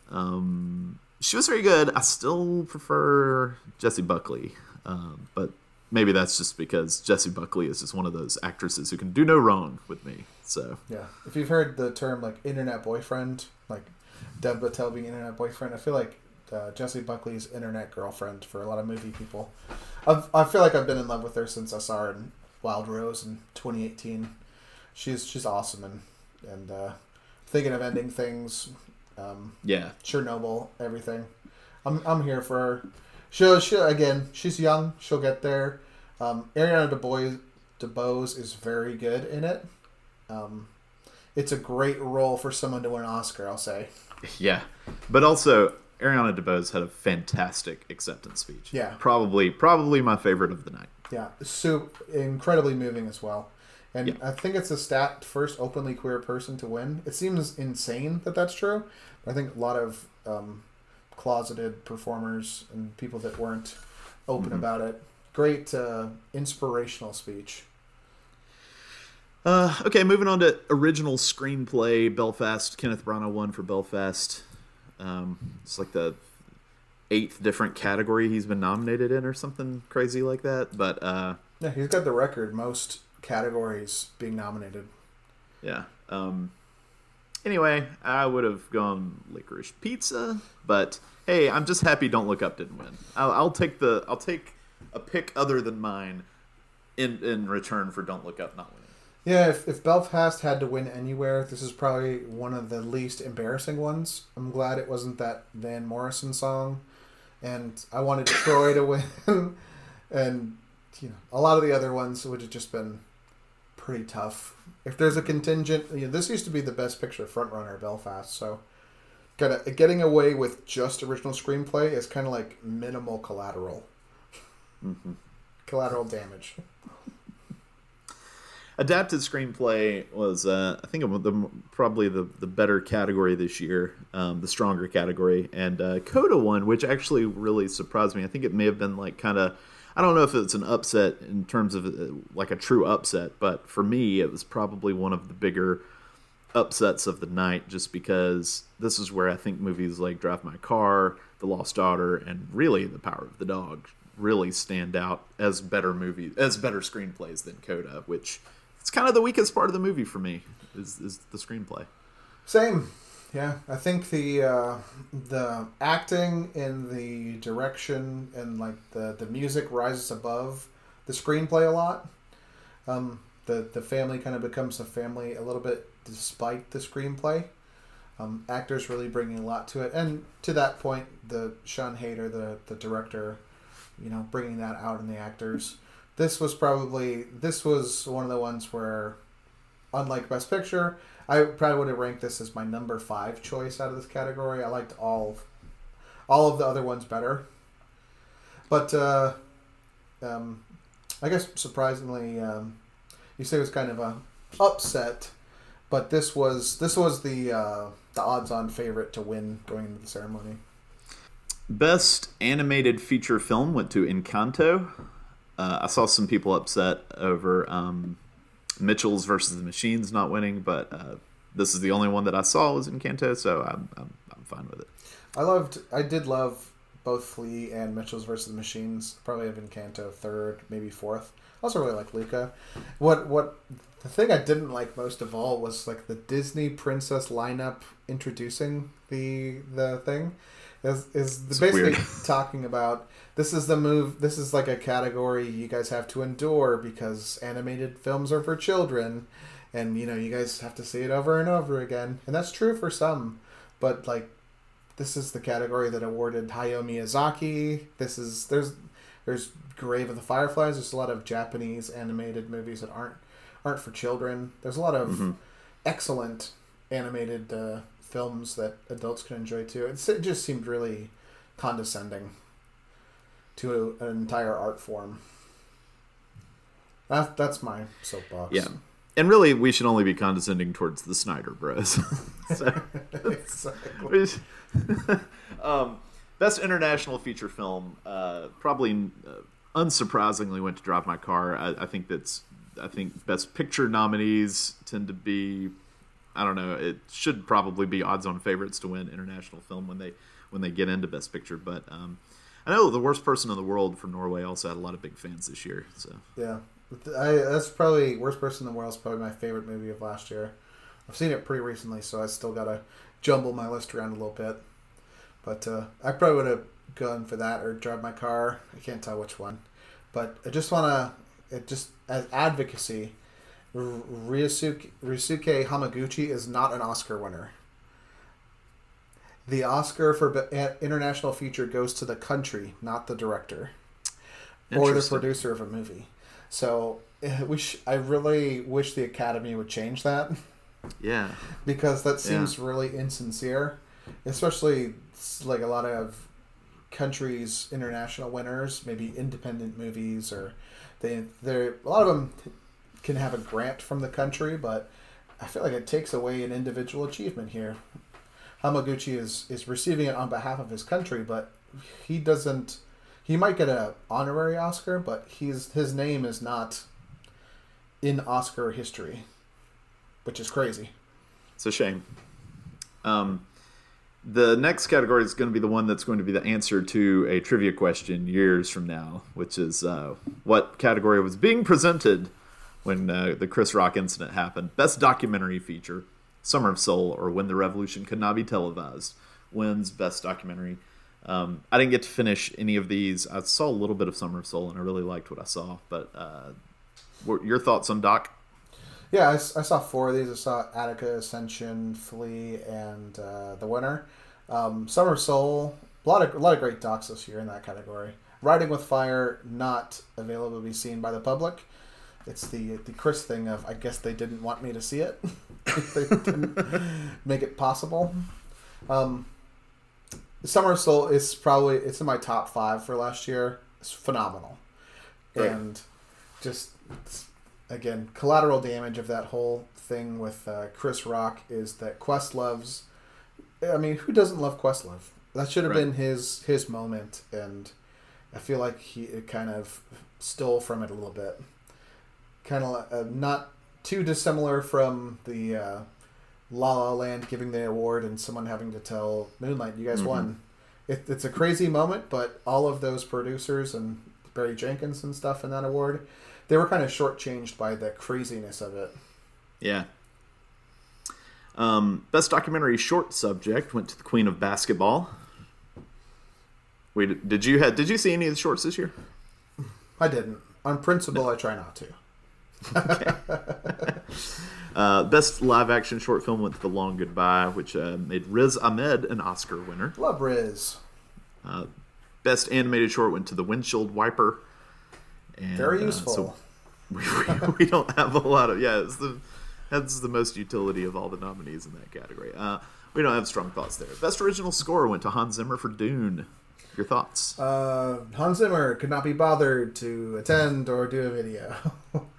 Um, she was very good. I still prefer Jessie Buckley, um, but maybe that's just because Jessie Buckley is just one of those actresses who can do no wrong with me. So yeah, if you've heard the term like internet boyfriend, like Dev Patel being internet boyfriend, I feel like uh, Jessie Buckley's internet girlfriend for a lot of movie people. I've, I feel like I've been in love with her since I saw her in Wild Rose in 2018. She's she's awesome and and uh, thinking of ending things. Um, yeah, Chernobyl, everything. I'm I'm here for her. She'll, she again. She's young. She'll get there. Um, Ariana DeBose, DeBose is very good in it. Um, it's a great role for someone to win an Oscar. I'll say. Yeah, but also Ariana DeBose had a fantastic acceptance speech. Yeah, probably probably my favorite of the night. Yeah, so incredibly moving as well. And yeah. I think it's a stat first openly queer person to win. It seems insane that that's true. But I think a lot of um, closeted performers and people that weren't open mm-hmm. about it. Great uh, inspirational speech. Uh, okay, moving on to original screenplay. Belfast. Kenneth Branagh won for Belfast. Um, it's like the eighth different category he's been nominated in, or something crazy like that. But uh, yeah, he's got the record most categories being nominated. Yeah. Um, anyway, I would have gone licorice pizza, but hey, I'm just happy Don't Look Up didn't win. I'll, I'll take the I'll take a pick other than mine in in return for Don't Look Up not winning. Yeah, if, if Belfast had to win anywhere, this is probably one of the least embarrassing ones. I'm glad it wasn't that Van Morrison song, and I wanted Troy to win, and you know, a lot of the other ones would have just been pretty tough. If there's a contingent, you know, this used to be the best picture frontrunner, Belfast. So, kind of getting away with just original screenplay is kind of like minimal collateral. Mm-hmm. Collateral damage. Adapted screenplay was, uh, I think, the, probably the, the better category this year, um, the stronger category. And uh, Coda won, which actually really surprised me. I think it may have been like kind of, I don't know if it's an upset in terms of uh, like a true upset, but for me, it was probably one of the bigger upsets of the night just because this is where I think movies like Drive My Car, The Lost Daughter, and really The Power of the Dog really stand out as better movies, as better screenplays than Coda, which it's kind of the weakest part of the movie for me is, is the screenplay. Same, yeah. I think the uh, the acting and the direction and like the the music rises above the screenplay a lot. Um, the the family kind of becomes a family a little bit despite the screenplay. Um, actors really bringing a lot to it, and to that point, the Siân Heder, the the director, you know, bringing that out in the actors this was probably this was one of the ones where, unlike Best Picture, I probably would have ranked this as my number five choice out of this category. I liked all, all of the other ones better, but uh, um, I guess surprisingly, um, you say it was kind of a upset, but this was this was the uh, the odds-on favorite to win going into the ceremony. Best animated feature film went to Encanto. Uh, I saw some people upset over um, Mitchell's versus the Machines not winning, but uh, this is the only one that I saw was Encanto, so I'm, I'm, I'm fine with it. I loved, I did love both Flee and Mitchell's versus the Machines. Probably have Encanto third, maybe fourth. I also really like Luca. What what the thing I didn't like most of all was like the Disney princess lineup introducing the the thing is is basically weird. talking about this is the move this is like a category you guys have to endure because animated films are for children and you know you guys have to see it over and over again. And that's true for some but like this is the category that awarded Hayao Miyazaki. This is there's there's Grave of the Fireflies. There's a lot of Japanese animated movies that aren't aren't for children. There's a lot of mm-hmm. excellent animated uh, films that adults can enjoy too. It's, it just seemed really condescending to an entire art form. That, that's my soapbox. Yeah. And really, we should only be condescending towards the Snyder Bros. um, best international feature film, uh, probably uh, unsurprisingly, went to Drive My Car. I, I, think that's, I think best picture nominees tend to be, I don't know. It should probably be odds-on favorites to win international film when they when they get into best picture, but. Um, I know the worst person in the world from Norway also had a lot of big fans this year. So yeah, I, that's probably worst person in the world is probably my favorite movie of last year. I've seen it pretty recently, so I still gotta jumble my list around a little bit. But uh, I probably would have gone for that or drive my car. I can't tell which one, but I just wanna it just as advocacy. Ryusuke, Ryusuke Hamaguchi is not an Oscar winner the Oscar for international feature goes to the country, not the director or the producer of a movie. So eh, we sh- I really wish the Academy would change that. Yeah. because that seems yeah. really insincere, especially like a lot of countries' international winners, maybe independent movies, or they they a lot of them can have a grant from the country, but I feel like it takes away an individual achievement here. Hamaguchi is is receiving it on behalf of his country, but he doesn't. He might get an honorary Oscar, but he's his name is not in Oscar history, which is crazy. It's a shame. Um, the next category is going to be the one that's going to be the answer to a trivia question years from now, which is uh, what category was being presented when uh, the Chris Rock incident happened. Best documentary feature. Summer of Soul or When the Revolution Could Not Be Televised wins Best Documentary. Um, I didn't get to finish any of these. I saw a little bit of Summer of Soul and I really liked what I saw. But uh, your thoughts on Doc? Yeah, I, I, saw four of these. I saw Attica, Ascension, Flee, and uh, The Winner. Um, Summer of Soul. A lot of a lot of great docs this year in that category. Writing with Fire not available to be seen by the public. It's the the Chris thing of I guess they didn't want me to see it. they didn't make it possible. Um, Summer Soul is probably it's in my top five for last year. It's phenomenal, Right. and just again collateral damage of that whole thing with uh, Chris Rock is that Questlove's. I mean, who doesn't love Questlove? That should have Right. been his his moment, and I feel like he kind of stole from it a little bit. Kind of uh, not too dissimilar from the uh, La La Land giving the award and someone having to tell Moonlight, "You guys Mhm. won." It, it's a crazy moment, but all of those producers and Barry Jenkins and stuff in that award, they were kind of shortchanged by the craziness of it. Yeah. Um, best documentary short subject went to the Queen of Basketball. Wait, did you have, did you see any of the shorts this year? I didn't. On principle, I try not to. Uh, best live action short film went to The Long Goodbye, which uh, made Riz Ahmed an Oscar winner. Love Riz. Uh, best animated short went to The Windshield Wiper. And, Very uh, useful. so we, we, we don't have a lot of yeah. It's the that's the most utility of all the nominees in that category. Uh, we don't have strong thoughts there. Best original score went to Hans Zimmer for Dune. Your thoughts? Uh, Hans Zimmer could not be bothered to attend or do a video.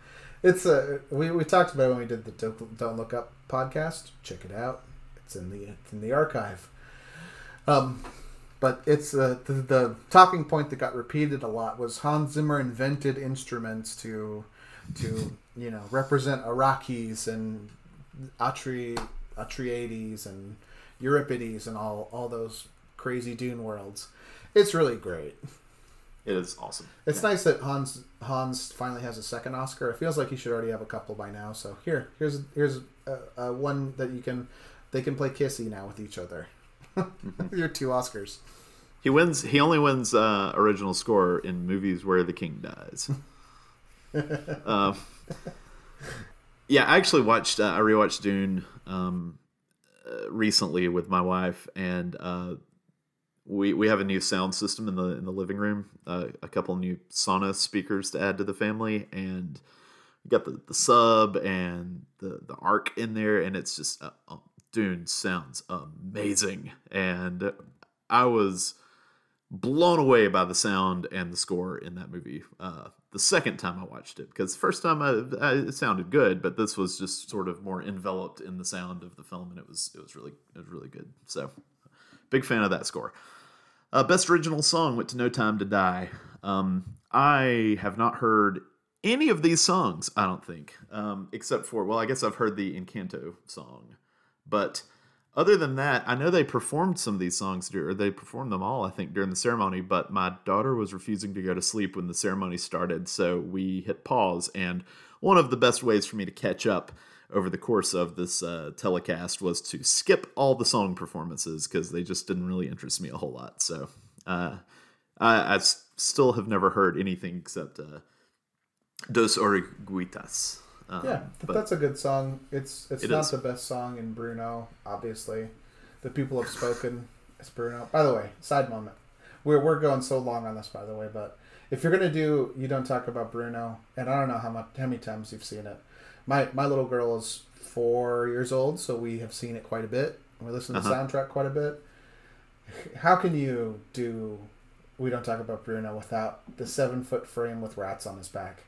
it's a we, we talked about it when we did the Don't, Don't Look Up podcast. Check it out. It's in the it's in the archive. Um, but it's uh, the, the talking point that got repeated a lot was Hans Zimmer invented instruments to to you know represent Arrakis and Atri Atreides and Euripides and all all those crazy Dune worlds. It's really great. It is awesome. It's nice that Hans Hans finally has a second Oscar. It feels like he should already have a couple by now. So here, here's here's uh, uh, one that you can they can play kissy now with each other. Your two Oscars. He wins. He only wins uh, original score in movies where the king dies. um, yeah, I actually watched. Uh, I rewatched Dune um, uh, recently with my wife, and uh, we we have a new sound system in the in the living room. Uh, a couple new Sonos speakers to add to the family, and we got the, the sub and the the arc in there, and it's just uh, uh, Dune sounds amazing, and I was blown away by the sound and the score in that movie. Uh, the second time I watched it, because the first time I, I, it sounded good, but this was just sort of more enveloped in the sound of the film, and it was it was really it was really good. So, big fan of that score. Uh, best original song went to No Time to Die. Um, I have not heard any of these songs. I don't think, um, except for well, I guess I've heard the Encanto song, but other than that, I know they performed some of these songs, or they performed them all, I think, during the ceremony. But my daughter was refusing to go to sleep when the ceremony started, so we hit pause. And one of the best ways for me to catch up over the course of this uh, telecast was to skip all the song performances because they just didn't really interest me a whole lot. So uh, I, I still have never heard anything except uh, Dos Oruguitas. Um, Yeah, but that's a good song. It's it's It not is. the best song in Bruno, obviously. The people have spoken. It's Bruno. By the way, side moment. We're we're going so long on this, by the way, but if you're gonna do, you don't talk about Bruno, and I don't know how much how many times you've seen it. My my little girl is four years old, so we have seen it quite a bit. We listen to the Uh-huh. soundtrack quite a bit. How can you do? We don't talk about Bruno without the seven foot frame with rats on his back.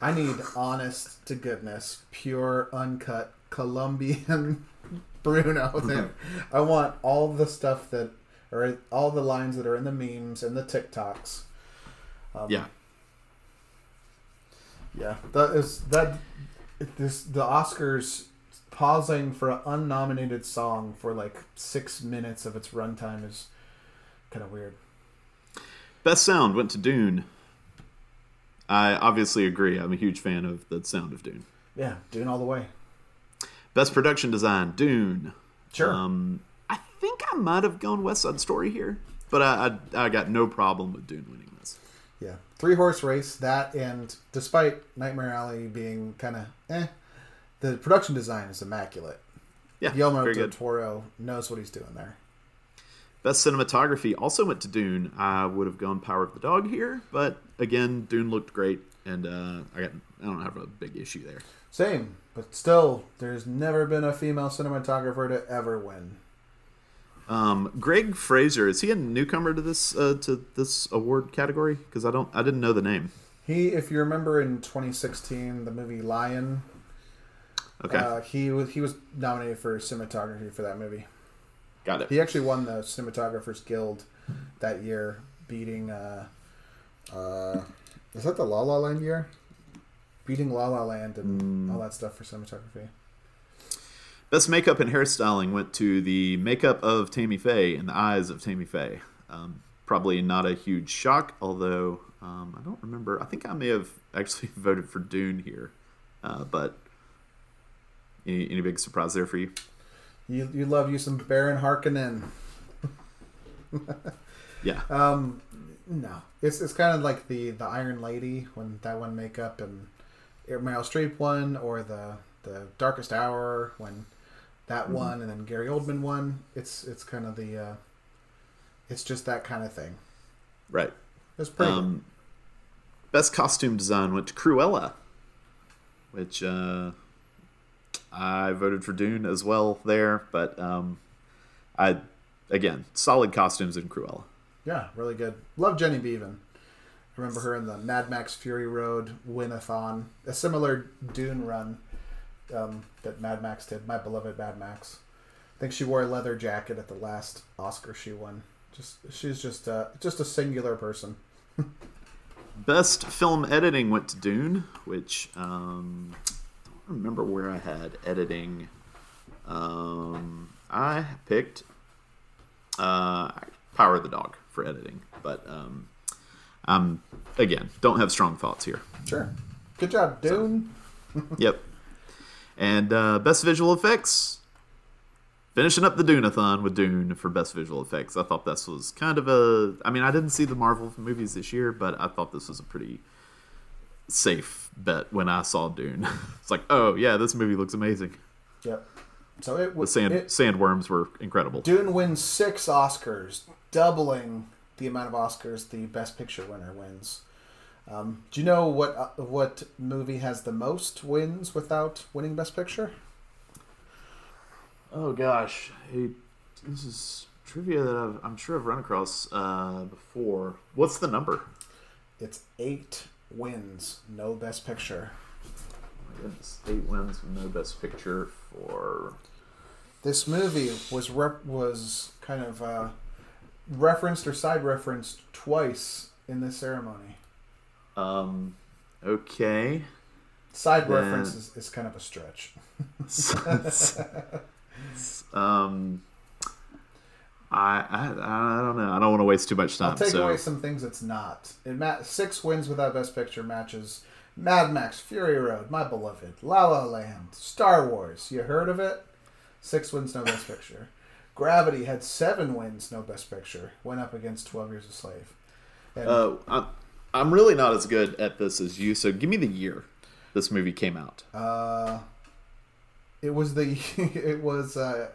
I need honest to goodness, pure, uncut Colombian Bruno there. I want all the stuff that, or all the lines that are in the memes and the TikToks. Um, yeah, yeah. That is that. This the Oscars pausing for an unnominated song for like six minutes of its runtime is kind of weird. Best sound went to Dune. I obviously agree. I'm a huge fan of the sound of Dune. Yeah, Dune all the way. Best production design, Dune. Sure. Um, I think I might have gone West Side Story here, but I, I I got no problem with Dune winning. Yeah, three horse race. That and despite Nightmare Alley being kind of eh, the production design is immaculate. Yeah, Guillermo del good. Toro knows what he's doing there. Best cinematography also went to Dune. I would have gone Power of the Dog here, but again, Dune looked great, and uh, I got I don't have a big issue there. Same, but still, there's never been a female cinematographer to ever win. Um, Greig Fraser is he a newcomer to this uh, to this award category? Because I don't I didn't know the name. He, if you remember in 2016, the movie Lion, Okay, uh, he was he was nominated for cinematography for that movie. got it. He actually won the Cinematographers Guild that year, beating. Uh, uh, is that the La La Land year? Beating La La Land and all that stuff for cinematography. Best makeup and hairstyling went to the makeup of Tammy Faye and the eyes of Tammy Faye. Um, probably not a huge shock, although um, I don't remember. I think I may have actually voted for Dune here, uh, but any, any big surprise there for you? You you love you some Baron Harkonnen. Yeah, Um, no, it's it's kind of like the the Iron Lady when that one makeup and Meryl Streep one, or the the Darkest Hour when that Mm-hmm. one, and then Gary Oldman won. It's it's kind of the uh, it's just that kind of thing. right. It's pretty. Um, best costume design went to Cruella, which uh, I voted for Dune as well there, but um, I again solid costumes in Cruella. Yeah, really good. Love Jenny Beavan. Remember her in the Mad Max Fury Road Winathon, a similar Dune run um, that Mad Max did. My beloved Mad Max. I think she wore a leather jacket at the last Oscar she won. Just she's just uh, just a singular person. Best film editing went to Dune, which um, I don't remember where I had editing. Um, I picked uh, Power of the Dog for editing, but um, um, again, don't have strong thoughts here. Sure. Good job, Dune. yep. And uh, best visual effects. Finishing up the Duneathon with Dune for best visual effects. I thought this was kind of a. I mean, I didn't see the Marvel movies this year, but I thought this was a pretty safe bet when I saw Dune. it's like, oh yeah, this movie looks amazing. Yep. So it The was sand it, sandworms were incredible. Dune wins six Oscars, doubling the amount of Oscars the Best Picture winner wins. Um, do you know what uh, what movie has the most wins without winning Best Picture? Oh gosh, hey, this is trivia that I've, I'm sure I've run across uh, before. What's the number? It's eight wins, no Best Picture. My goodness, eight wins, no best picture for This movie was rep- was kind of uh, referenced or side referenced twice in this ceremony. Um, okay. Side Yeah. reference is, is kind of a stretch. um, I, I I don't know. I don't want to waste too much time. I'll take so away some things it's not. It ma- six wins without Best Picture matches Mad Max, Fury Road, My Beloved, La La Land, Star Wars. You heard of it? Six wins, no Best Picture. Gravity had seven wins, no Best Picture. Went up against Twelve Years a Slave. And uh, I'm, really not as good at this as you. So give me the year this movie came out. uh, it was the it was uh,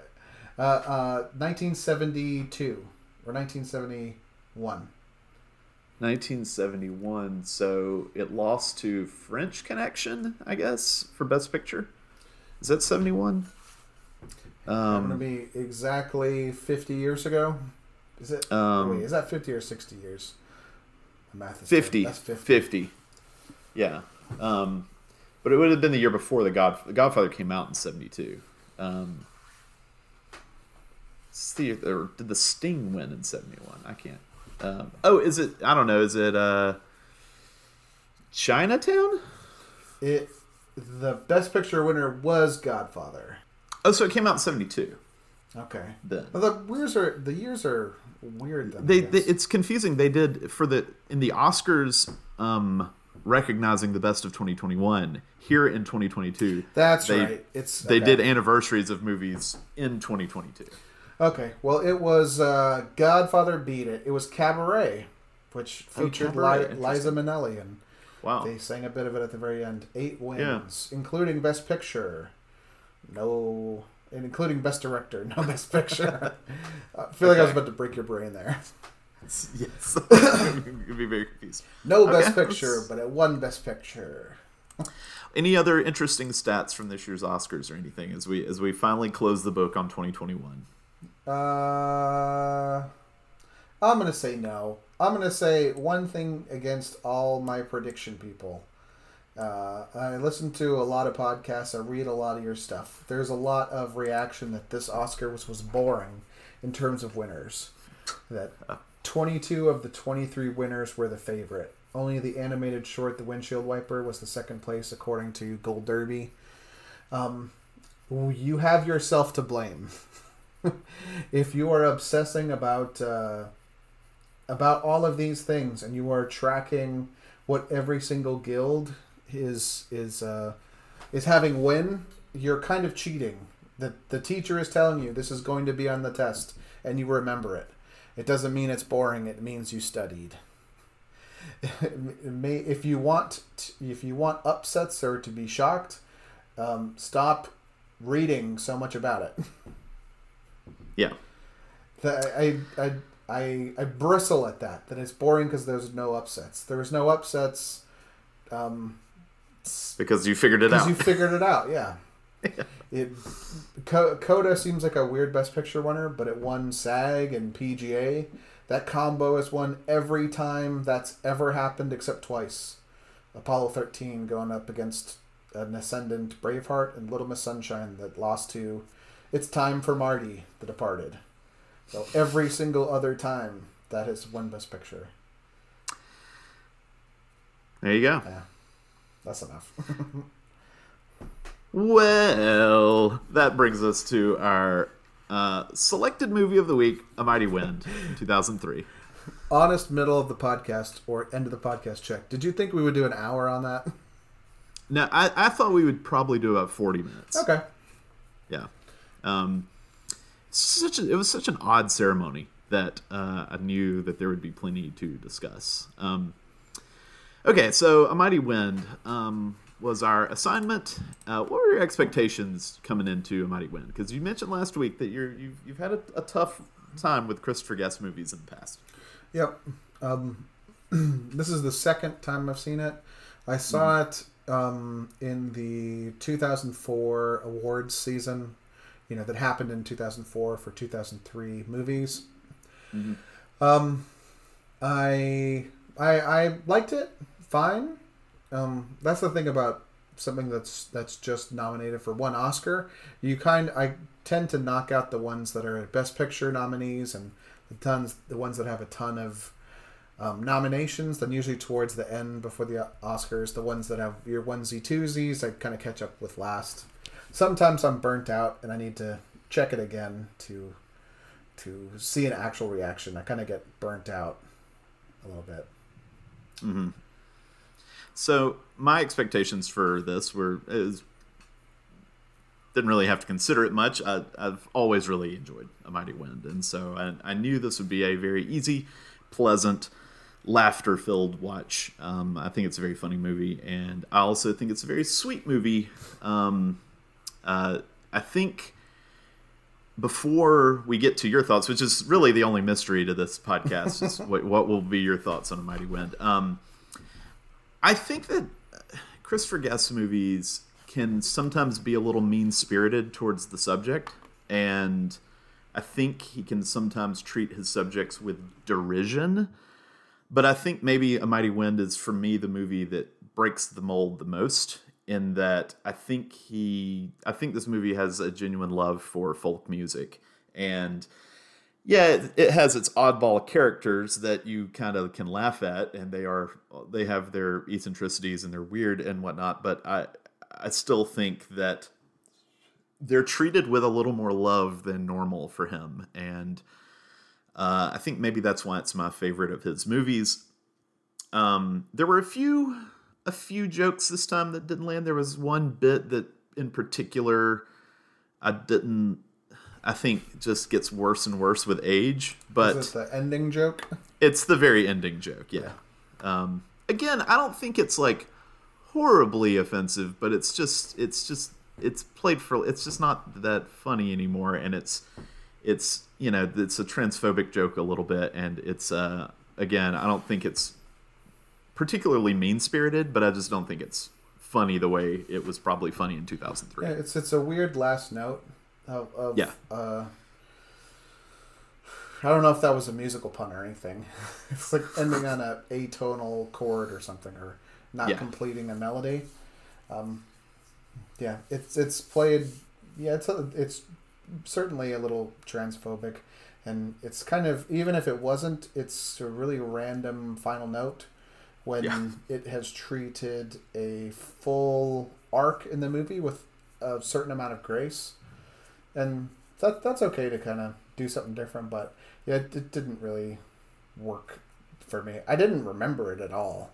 uh, uh, 1972 or 1971. 1971. So it lost to French Connection, I guess, for Best Picture. Is that 71? I'm gonna Um, be exactly 50 years ago. Is it? Um, wait, is that 50 or 60 years? Math is 50. That's 50. 50. Yeah. Um, but it would have been the year before the God the Godfather came out in 72. Um, the, or did the Sting win in 71? I can't. Um, oh, is it? I don't know. Is it uh, Chinatown? It the best picture winner was Godfather. Oh, so it came out in 72 Okay. then. Well, the years are the years are weird. Then, they, they it's confusing they did for the in the oscars um recognizing the best of 2021 here in 2022 That's they, right. It's they okay. did anniversaries of movies in 2022 Okay. Well, it was uh, Godfather beat it. It was Cabaret, which Oh, featured Cabaret, Li- Liza Minnelli, and wow they sang a bit of it at the very end. Eight wins, including Best Picture. No, and including Best Director, no Best Picture. I feel like I was about to break your brain there. yes, you'd be very confused. No Best Picture, but it won Best Picture. Any other interesting stats from this year's Oscars or anything as we as we finally close the book on 2021? Uh, I'm gonna say no. I'm gonna say one thing against all my prediction people. Uh, I listen to a lot of podcasts. I read a lot of your stuff. There's a lot of reaction that this Oscar was, was boring in terms of winners. That 22 of the 23 winners were the favorite. Only the animated short, The Windshield Wiper, was the second place according to Gold Derby. Um, you have yourself to blame. if you are obsessing about uh, about all of these things and you are tracking what every single guild is is uh, is having win, you're kind of cheating. The the teacher is telling you this is going to be on the test, and you remember it. It doesn't mean it's boring. It means you studied. May, if you want t- if you want upsets or to be shocked, um, stop reading so much about it. Yeah, That I, I I I bristle at that. That it's boring because there's no upsets. There's no upsets. Um, because you figured it out because you figured it out. Yeah. It Coda seems like a weird Best Picture winner, but it won SAG and PGA. That combo has won every time that's ever happened except twice. Apollo 13 going up against an ascendant Braveheart and Little Miss Sunshine that lost to It's Time for Marty, The Departed. So every single other time that has won Best Picture. there you go. Yeah, that's enough. Well, that brings us to our uh, selected movie of the week, A Mighty Wind, 2003. Honest middle of the podcast or end of the podcast check. Did you think we would do an hour on that? No, I, I thought we would probably do about 40 minutes. Okay. Yeah. Um, such a, it was such an odd ceremony that uh, I knew that there would be plenty to discuss. Um, okay, so A Mighty Wind um, was our assignment. Uh, what were your expectations coming into A Mighty Wind? Because you mentioned last week that you're you've, you've had a, a tough time with Christopher Guest movies in the past. Yep. Um, this is the second time I've seen it. I saw it um, in the 2004 awards season, you know, that happened in 2004 for 2003 movies. Um, I, I I liked it fine. Um, that's the thing about something that's that's just nominated for one Oscar. You kind I tend to knock out the ones that are Best Picture nominees and the tons the ones that have a ton of um, nominations. Then usually towards the end before the Oscars, the ones that have your onesie twosies, I kind of catch up with last. Sometimes I'm burnt out and I need to check it again to to see an actual reaction. I kind of get burnt out a little bit. So my expectations for this were is didn't really have to consider it much. I, I've always really enjoyed A Mighty Wind, and so I, I knew this would be a very easy, pleasant, laughter-filled watch. Um, I think it's a very funny movie, and I also think it's a very sweet movie. Um, uh, I think before we get to your thoughts, which is really the only mystery to this podcast, is what, what will be your thoughts on A Mighty Wind. Um, I think that uh, Christopher Guest movies can sometimes be a little mean spirited towards the subject, and I think he can sometimes treat his subjects with derision. But I think maybe A Mighty Wind is for me the movie that breaks the mold the most in that I think he I think this movie has a genuine love for folk music and yeah, it, has its oddball characters that you kind of can laugh at, and they are they have their eccentricities and they're weird and whatnot. But I I still think that they're treated with a little more love than normal for him, and uh, I think maybe that's why it's my favorite of his movies. Um, there were a few a few jokes this time that didn't land. There was one bit that in particular I didn't I think just gets worse and worse with age. But Is it the ending joke? it's the very ending joke, yeah. Um, again, I don't think it's like horribly offensive, but it's just it's just it's played for it's just not that funny anymore and it's it's you know it's a transphobic joke a little bit and it's uh again i don't think it's particularly mean spirited but i just don't think it's funny the way it was probably funny in 2003 Yeah, it's it's a weird last note of, of Yeah. Uh, I don't know if that was a musical pun or anything. It's like ending on a atonal chord or something, or not Yeah. completing a melody. Um, yeah, it's it's played. Yeah, it's a, it's certainly a little transphobic, and it's kind of even if it wasn't, it's a really random final note when Yeah. it has treated a full arc in the movie with a certain amount of grace, and that that's okay to kind of do something different. But yeah, it, it didn't really work for me. I didn't remember it at all.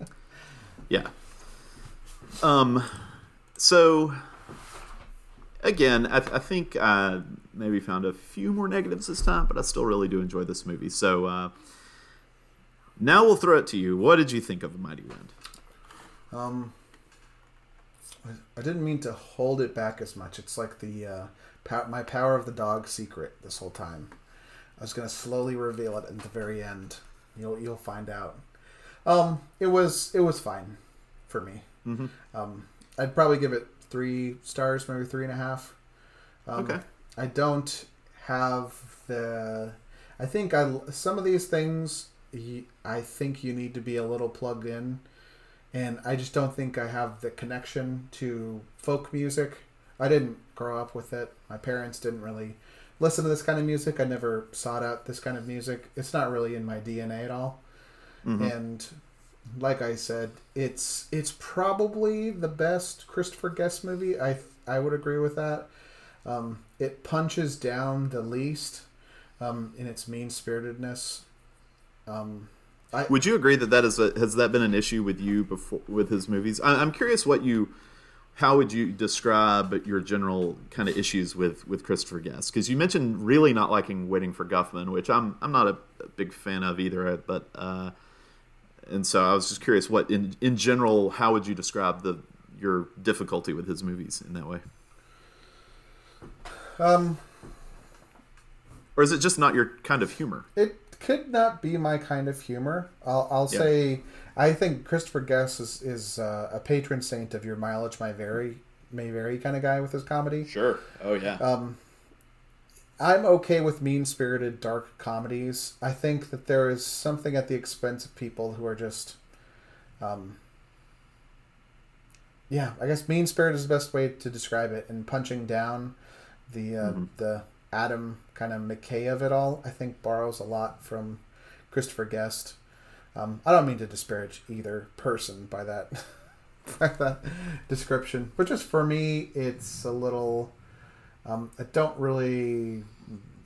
Yeah. Um. So again, I, I think I maybe found a few more negatives this time, but I still really do enjoy this movie. So uh, now we'll throw it to you. What did you think of A Mighty Wind? Um, I, I didn't mean to hold it back as much. It's like the uh, pow- my power of the dog secret this whole time. I was gonna slowly reveal it at the very end. You'll you'll find out. Um, it was it was fine for me. Mm-hmm. Um, I'd probably give it three stars, maybe three and a half. Um, Okay. I don't have the. I think I some of these things. I think you need to be a little plugged in, and I just don't think I have the connection to folk music. I didn't grow up with it. My parents didn't really listen to this kind of music. I never sought out this kind of music. It's not really in my DNA at all. Mhm. And like I said, it's it's probably the best Christopher Guest movie. I I would agree with that. Um, it punches down the least um, in its mean spiritedness. Um, I, Would you agree that that is a, has that been an issue with you before with his movies? I, I'm curious what you how would you describe your general kind of issues with with Christopher Guest? Because you mentioned really not liking Waiting for Guffman, which I'm I'm not a, a big fan of either. But uh, and so I was just curious, what in in general, how would you describe the your difficulty with his movies in that way, um, or is it just not your kind of humor? it could not be my kind of humor. I'll, I'll Yeah. say I think Christopher Guest is, is uh, a patron saint of your mileage may vary may vary kind of guy with his comedy. Sure. Oh yeah. Um, I'm okay with mean spirited dark comedies. I think that there is something at the expense of people who are just, um, yeah, I guess mean spirit is the best way to describe it. And punching down the uh, Mhm. the Adam kind of McKay of it all, I think borrows a lot from Christopher Guest. Um, I don't mean to disparage either person by that by that description, but just for me, it's a little. Um, I don't really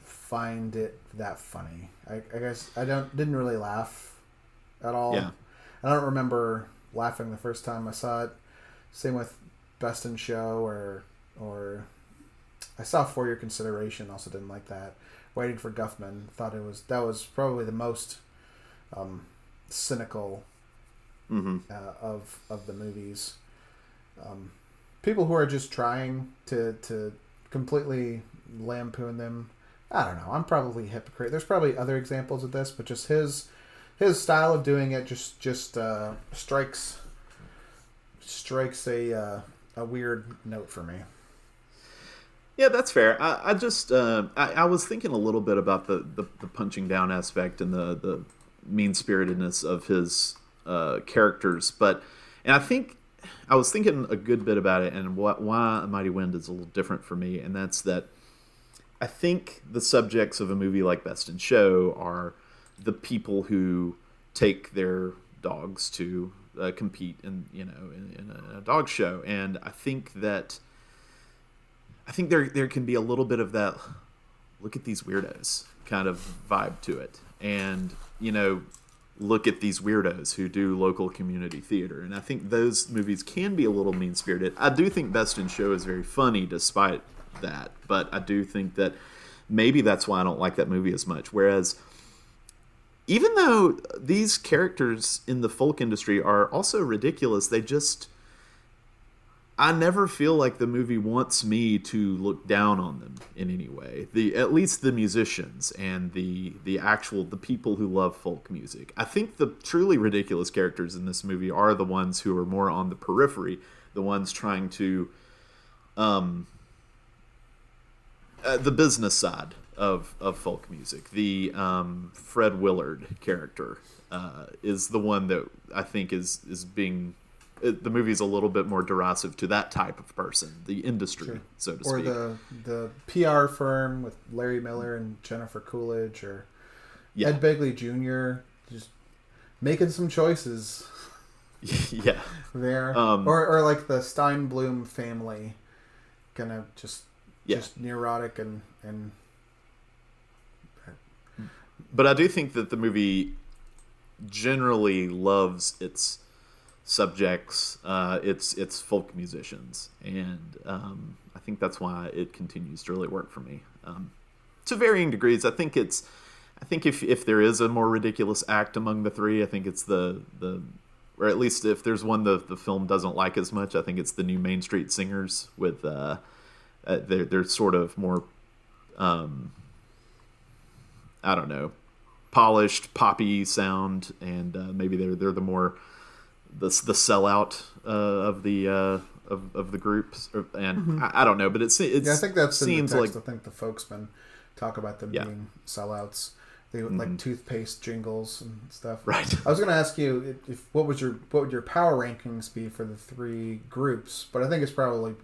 find it that funny. I, I guess I don't didn't really laugh at all. Yeah. I don't remember laughing the first time I saw it. Same with Best in Show or or I saw For Your Consideration. Also didn't like that. Waiting for Guffman. Thought it was that was probably the most um, cynical hmm uh, of of the movies. Um, people who are just trying to to completely lampoon them. I don't know. I'm probably a hypocrite. There's probably other examples of this, but just his his style of doing it just just uh, strikes strikes a uh, a weird note for me. Yeah, that's fair. I, I just uh, I, I was thinking a little bit about the, the, the punching down aspect and the, the mean spiritedness of his uh, characters, but and I think I was thinking a good bit about it and what why A Mighty Wind is a little different for me, and that's that I think the subjects of a movie like Best in Show are the people who take their dogs to uh, compete in you know in, in a dog show, and I think that. I think there there can be a little bit of that look at these weirdos kind of vibe to it. And, you know, look at these weirdos who do local community theater. And I think those movies can be a little mean spirited. I do think Best in Show is very funny despite that. But I do think that maybe that's why I don't like that movie as much. Whereas even though these characters in the folk industry are also ridiculous, they just I never feel like the movie wants me to look down on them in any way. The at least the musicians and the the actual the people who love folk music. I think the truly ridiculous characters in this movie are the ones who are more on the periphery, the ones trying to um uh, the business side of of folk music. The um, Fred Willard character uh, is the one that I think is is being it, the movie is a little bit more derisive to that type of person, the industry, sure. so to or speak. Or the the PR firm with Larry Miller and Jennifer Coolidge, or yeah. Ed Begley Jr. Just making some choices. yeah, there, um, or or like the Steinbloom family, kind of just yeah. just neurotic and and. But I do think that the movie generally loves its subjects, uh, its its folk musicians, and um, I think that's why it continues to really work for me. Um, to varying degrees, I think it's. I think if if there is a more ridiculous act among the three, I think it's the the or at least if there's one the the film doesn't like as much, I think it's the new Main Street Singers with uh, uh they're they're sort of more um I don't know polished poppy sound and uh, maybe they're they're the more the the sellout uh, of the uh, of, of the groups, and mm-hmm. I, I, don't know, but it's it yeah, I think that seems like I think the folksmen talk about them yeah. being sellouts. They mm-hmm. like toothpaste jingles and stuff. Right. I was going to ask you if, if what would your what would your power rankings be for the three groups, but I think it's probably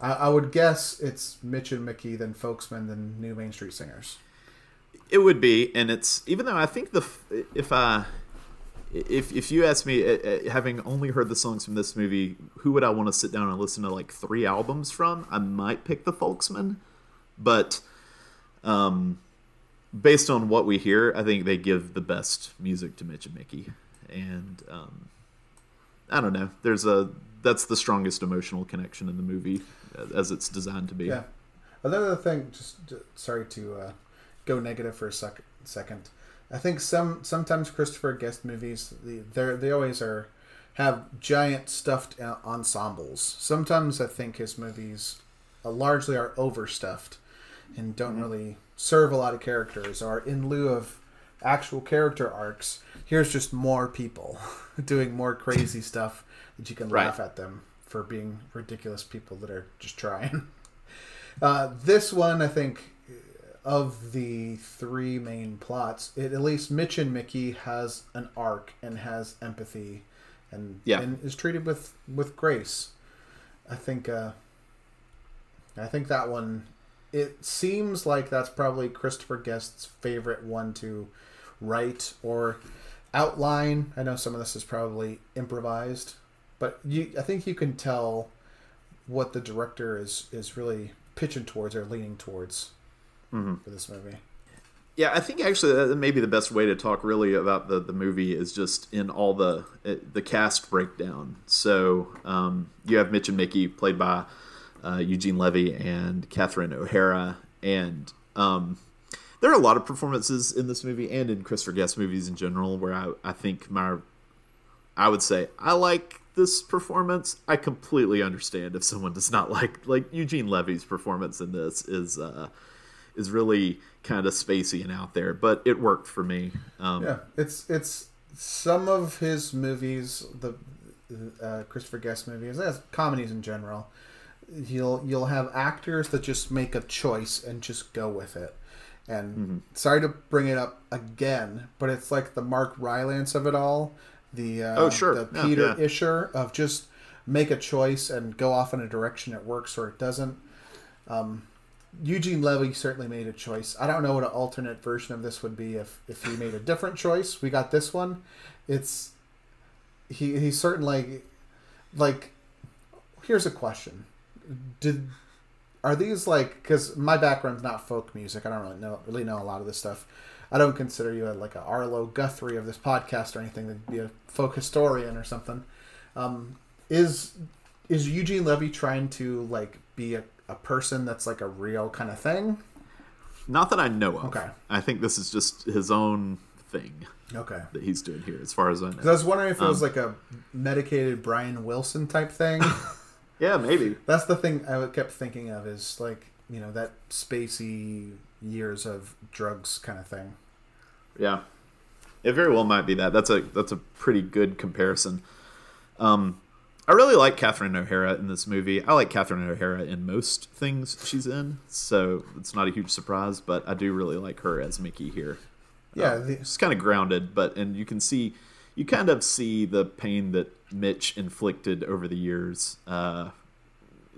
I, I would guess it's Mitch and Mickey, then Folksmen, then New Main Street Singers. It would be, and it's even though I think the if I if if you ask me, uh, having only heard the songs from this movie, who would I want to sit down and listen to like three albums from? I might pick the Folksmen, but um, based on what we hear, I think they give the best music to Mitch and Mickey, and um, I don't know. There's a that's the strongest emotional connection in the movie as it's designed to be. Yeah. Another thing, just sorry to uh, go negative for a sec- second. I think some sometimes Christopher Guest movies they they always are have giant stuffed ensembles. Sometimes I think his movies uh, largely are overstuffed and don't mm-hmm. really serve a lot of characters or in lieu of actual character arcs here's just more people doing more crazy stuff that you can right. laugh at them for being ridiculous people that are just trying uh, this one i think of the three main plots, it, at least Mitch and Mickey has an arc and has empathy, and yeah. and is treated with with grace. I think. Uh, I think that one. It seems like that's probably Christopher Guest's favorite one to write or outline. I know some of this is probably improvised, but you, I think you can tell what the director is is really pitching towards or leaning towards mm-hmm. for this movie. Yeah, I think actually that may be the best way to talk really about the, the movie is just in all the the cast breakdown. So um, you have Mitch and Mickey played by uh, Eugene Levy and Catherine O'Hara, and um, there are a lot of performances in this movie and in Christopher Guest movies in general where I, I think my I would say I like this performance. I completely understand if someone does not like like Eugene Levy's performance in this is. Uh, is really kind of spacey and out there, but it worked for me. Um, yeah, it's it's some of his movies, the uh, Christopher Guest movies, as comedies in general. You'll you'll have actors that just make a choice and just go with it. And mm-hmm. sorry to bring it up again, but it's like the Mark Rylance of it all. The uh, oh sure, the Peter yeah, yeah. Isher of just make a choice and go off in a direction it works or it doesn't. Um, Eugene Levy certainly made a choice. I don't know what an alternate version of this would be if if he made a different choice. We got this one. It's he he certainly like here's a question. Did are these like cuz my background's not folk music. I don't really know really know a lot of this stuff. I don't consider you a, like a Arlo Guthrie of this podcast or anything to be a folk historian or something. Um, is is Eugene Levy trying to like be a a person that's like a real kind of thing? Not that I know of. Okay. I think this is just his own thing. Okay. That he's doing here, as far as I know. I was wondering if it was um, like a medicated Brian Wilson type thing. Yeah, maybe. That's the thing I kept thinking of is like you know that spacey years of drugs kind of thing. Yeah, it very well might be that. That's a that's a pretty good comparison. Um, I really like Catherine O'Hara in this movie. I like Catherine O'Hara in most things she's in, so it's not a huge surprise. But I do really like her as Mickey here. Yeah, the, she's kind of grounded, but and you can see, you kind of see the pain that Mitch inflicted over the years. Uh,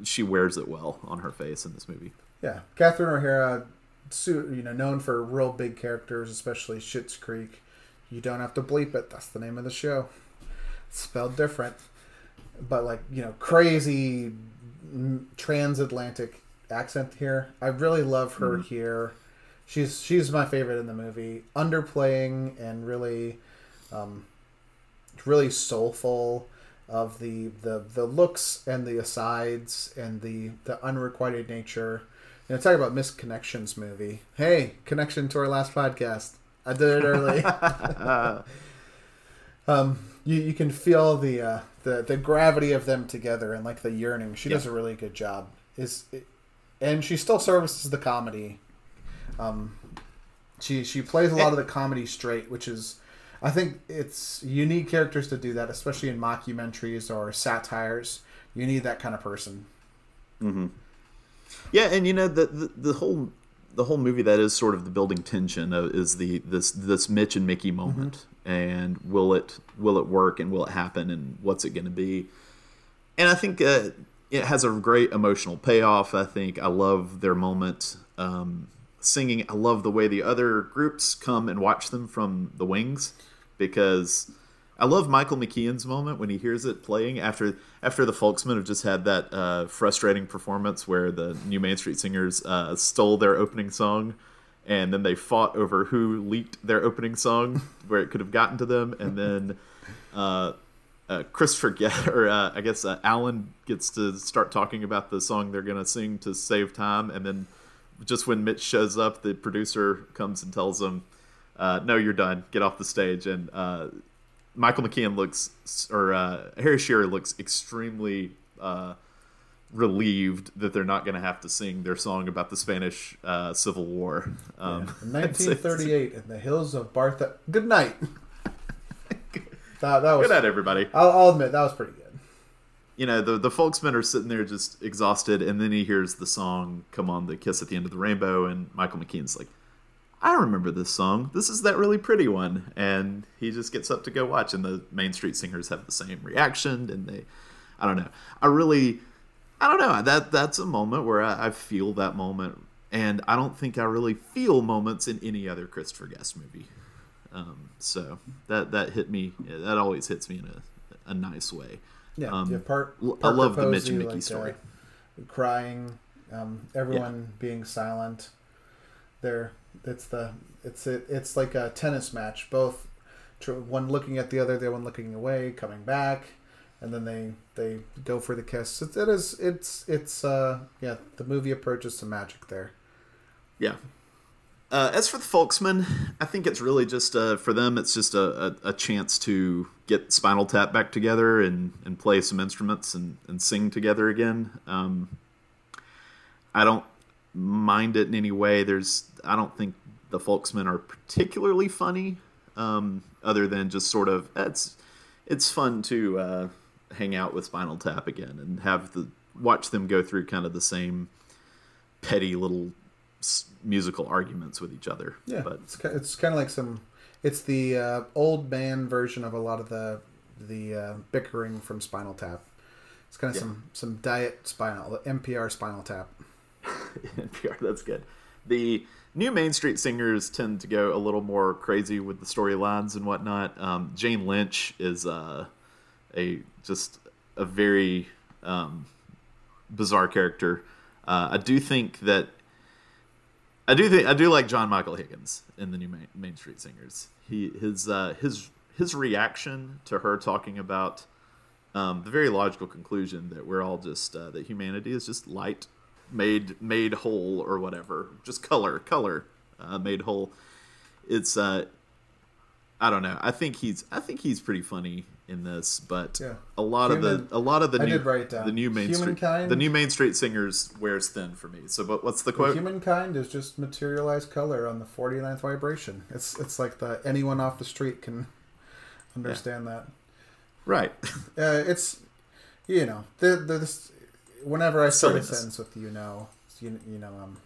she wears it well on her face in this movie. yeah. Catherine O'Hara, you know, known for real big characters, especially Schitt's Creek. You don't have to bleep it. That's the name of the show. It's spelled different, but like you know, crazy transatlantic accent here. I really love her here. She's she's my favorite in the movie. Underplaying and really, um, really soulful of the, the the looks and the asides and the the unrequited nature. You know, talk about missed connections movie. Hey, connection to our last podcast. I did it early. um, you you can feel the uh, the the gravity of them together and like the yearning. She does a really good job. Is and she still services the comedy. Um, she she plays a lot of the comedy straight, which is I think it's you need characters to do that, especially in mockumentaries or satires. You need that kind of person. Mm-hmm. Yeah, and you know the, the the whole the whole movie that is sort of the building tension of, is the this this Mitch and Mickey moment, and will it will it work and will it happen and what's it going to be? And I think uh, it has a great emotional payoff. I think I love their moment um, singing. I love the way the other groups come and watch them from the wings because I love Michael McKean's moment when he hears it playing after after the Folksmen have just had that uh, frustrating performance where the New Main Street Singers uh, stole their opening song, and then they fought over who leaked their opening song where it could have gotten to them, and then uh, uh, Christopher or uh, I guess uh, Alan gets to start talking about the song they're gonna sing to save time, and then just when Mitch shows up, the producer comes and tells him, uh, "No, you're done. Get off the stage." And uh, Michael McKean looks, or uh, Harry Shearer looks extremely uh, relieved that they're not going to have to sing their song about the Spanish uh, Civil War. Um, In 1938, in the hills of Bartha. Good night. that, that was. Good night, everybody. I'll, I'll admit that was pretty good. you know the the folksmen are sitting there just exhausted and then he hears the song come on the kiss at the end of the rainbow and michael mckean's like i remember this song. This is that really pretty one. And he just gets up to go watch and the main street singers have the same reaction and they i don't know. I really i don't know. That that's a moment where i, I feel that moment. And i don't think i really feel moments in any other christopher guest movie. Um, so that that hit me that always hits me in a, a nice way. Yeah, Um, yeah part, l- I love the Mitch and Mickey like, story. uh, crying, um, everyone being silent. There, it's the it's it, it's like a tennis match. Both one looking at the other, the other one looking away, coming back, and then they they go for the kiss. It, it is it's it's uh yeah. The movie approaches some magic there. Yeah. Uh, as for the Folksmen, I think it's really just uh, for them. It's just a, a, a chance to get Spinal Tap back together and, and play some instruments and, and sing together again. Um, I don't mind it in any way. There's I don't think the Folksmen are particularly funny, um, other than just sort of it's it's fun to uh, hang out with Spinal Tap again and have the watch them go through kind of the same petty little s- musical arguments with each other. Yeah, but it's it's kind of like some. It's the uh, old man version of a lot of the the uh, bickering from Spinal Tap. It's kind of Yeah. some some diet spinal NPR Spinal Tap. NPR, that's good. The new Main Street singers tend to go a little more crazy with the storylines and whatnot. Um, Jane Lynch is uh, a just a very um, bizarre character. Uh, I do think that I do think I do like John Michael Higgins in the new Main, Main Street Singers. He his uh, his his reaction to her talking about um, the very logical conclusion that we're all just uh, that humanity is just light made made whole or whatever, just color color uh, made whole. It's uh, I don't know. I think he's I think he's pretty funny in this, but Yeah. a lot of the a lot of the I new did write it down. the new Main Street the new Main Street Singers wears thin for me. So, but what's the quote? Humankind is just materialized color on the 49th vibration. It's it's like the anyone off the street can understand that. right. Uh, it's you know the, the this whenever I start a sentence with you know you, you know I'm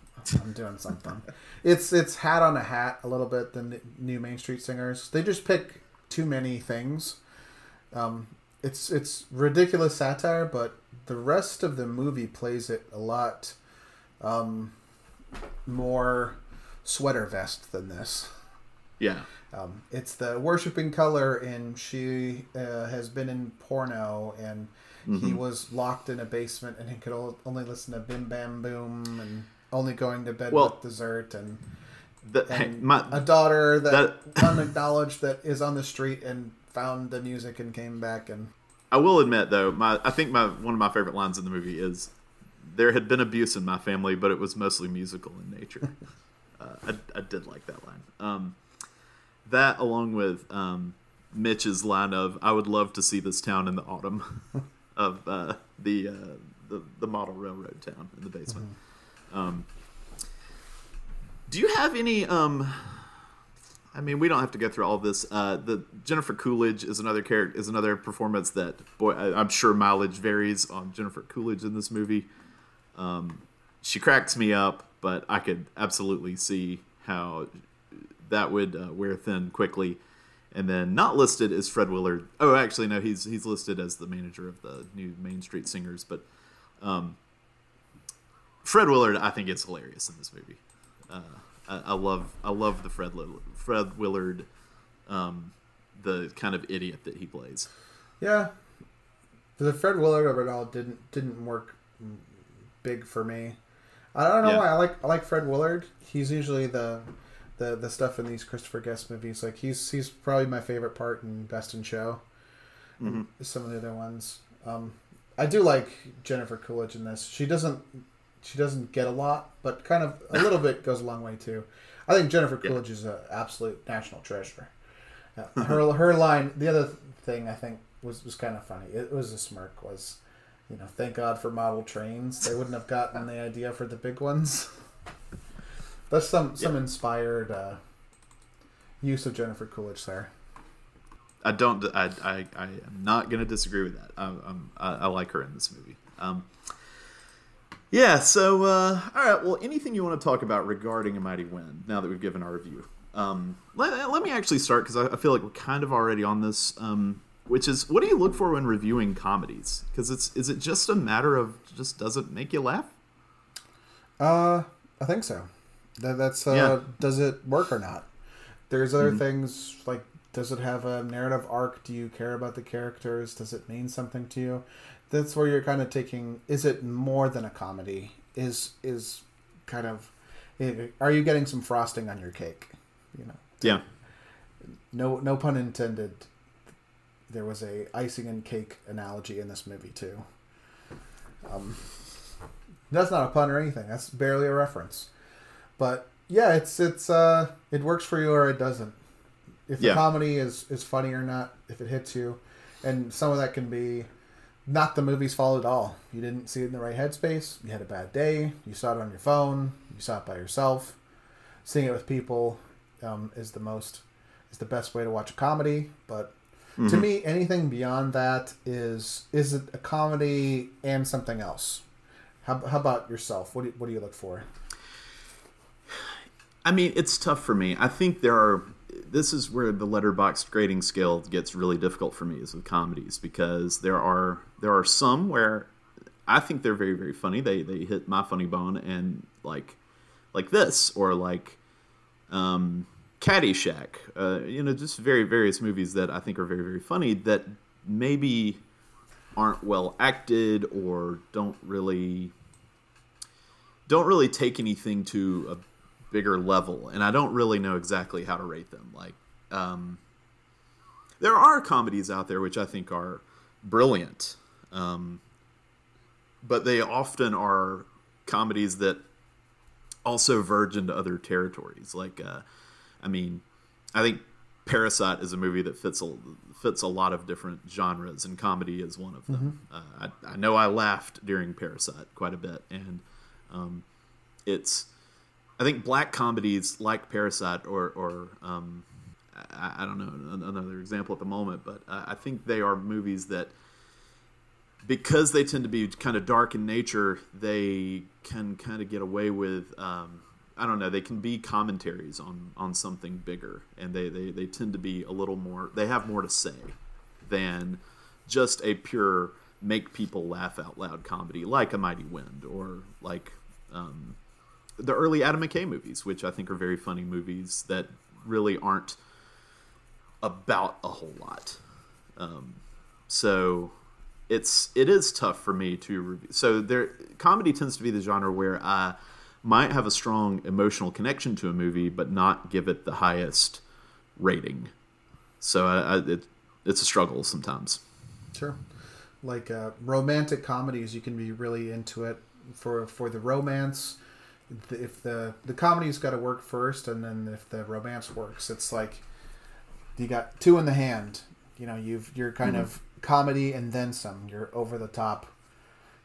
I'm doing something. it's it's hat on a hat a little bit. The new Main Street Singers they just pick too many things. Um, it's it's ridiculous satire, but the rest of the movie plays it a lot um, more sweater vest than this. yeah. Um, it's the worshiping color, and she uh, has been in porno, and he was locked in a basement, and he could only listen to Bim Bam Boom, and only going to bed Well- with dessert, and, The, and my, a daughter that, that- unacknowledged that is on the street and found the music and came back, and I will admit though, my I think my one of my favorite lines in the movie is there had been abuse in my family, but it was mostly musical in nature. uh, I, I did like that line. Um, that along with um, Mitch's line of "I would love to see this town in the autumn" of uh, the, uh, the the model railroad town in the basement. Um, do you have any? Um, I mean, we don't have to go through all of this. Uh, the Jennifer Coolidge is another character is another performance that boy I, I'm sure mileage varies on Jennifer Coolidge in this movie. Um, she cracks me up, but I could absolutely see how that would uh, wear thin quickly. And then not listed is Fred Willard. Oh, actually, no, he's he's listed as the manager of the new Main Street Singers. But um, Fred Willard, I think, is hilarious in this movie. Uh, I, I love I love the Fred Fred Willard, um, the kind of idiot that he plays. yeah, the Fred Willard of it all didn't didn't work big for me. I don't know Yeah. why. I like I like Fred Willard. He's usually the the the stuff in these Christopher Guest movies. Like he's he's probably my favorite part in Best in Show. Some of the other ones. Um, I do like Jennifer Coolidge in this. She doesn't she doesn't get a lot, but kind of a little bit goes a long way too. I think Jennifer Coolidge is an absolute national treasure. Uh, her her line. The other thing I think was was kind of funny. It was a smirk. Was you know, thank God for model trains. They wouldn't have gotten the idea for the big ones. That's some some inspired uh, use of Jennifer Coolidge there. I don't. I. I. I am not going to disagree with that. I, I'm, I, I like her in this movie. Um, yeah. So, uh, all right. Well, anything you want to talk about regarding a mighty wind? Now that we've given our review, um, let, let me actually start because I, I feel like we're kind of already on this. Um, which is, what do you look for when reviewing comedies? Because it's is it just a matter of just does it make you laugh? Uh, I think so. That, that's uh, Yeah. does it work or not? There's other things like does it have a narrative arc? Do you care about the characters? Does it mean something to you? That's where you're kind of taking. Is it more than a comedy? Is is kind of are you getting some frosting on your cake? You know, Yeah. no no pun intended. There was a icing and cake analogy in this movie too. Um, that's not a pun or anything. That's barely a reference. But yeah, it's it's uh it works for you or it doesn't. If the Yeah. comedy is is funny or not, if it hits you, and some of that can be not the movie's fault at all. You didn't see it in the right headspace. You had a bad day. You saw it on your phone. You saw it by yourself. Seeing it with people um, is the most is the best way to watch a comedy. But to me, anything beyond that is is it a comedy and something else. How, how about yourself? What do you, what do you look for? I mean, it's tough for me. I think there are. This is where the Letterboxd grading scale gets really difficult for me is with comedies because there are there are some where I think they're very very funny. They they hit my funny bone and like like this or like um, Caddyshack. Uh, you know, just very various movies that I think are very very funny that maybe aren't well acted or don't really don't really take anything to a bigger level and i don't really know exactly how to rate them like um, there are comedies out there which i think are brilliant um, but they often are comedies that also verge into other territories like uh, i mean i think Parasite is a movie that fits a fits a lot of different genres, and comedy is one of them. Mm-hmm. Uh, I, I, know I laughed during Parasite quite a bit, and um, it's I think black comedies like Parasite or or um, I, I, don't know another example at the moment, but uh, I think they are movies that because they tend to be kind of dark in nature, they can kind of get away with. Um, I don't know. They can be commentaries on on something bigger, and they, they they tend to be a little more. They have more to say than just a pure make people laugh out loud comedy like A Mighty Wind or like um, the early Adam McKay movies, which I think are very funny movies that really aren't about a whole lot. Um, so it's it is tough for me to review. So there, comedy tends to be the genre where I might have a strong emotional connection to a movie, but not give it the highest rating. So I, I, it, it's a struggle sometimes. Sure, like uh, romantic comedies, you can be really into it for for the romance. If the the comedy's got to work first, and then if the romance works, it's like you got two in the hand. You know, you've you're kind mm-hmm. of comedy and then some. You're over the top,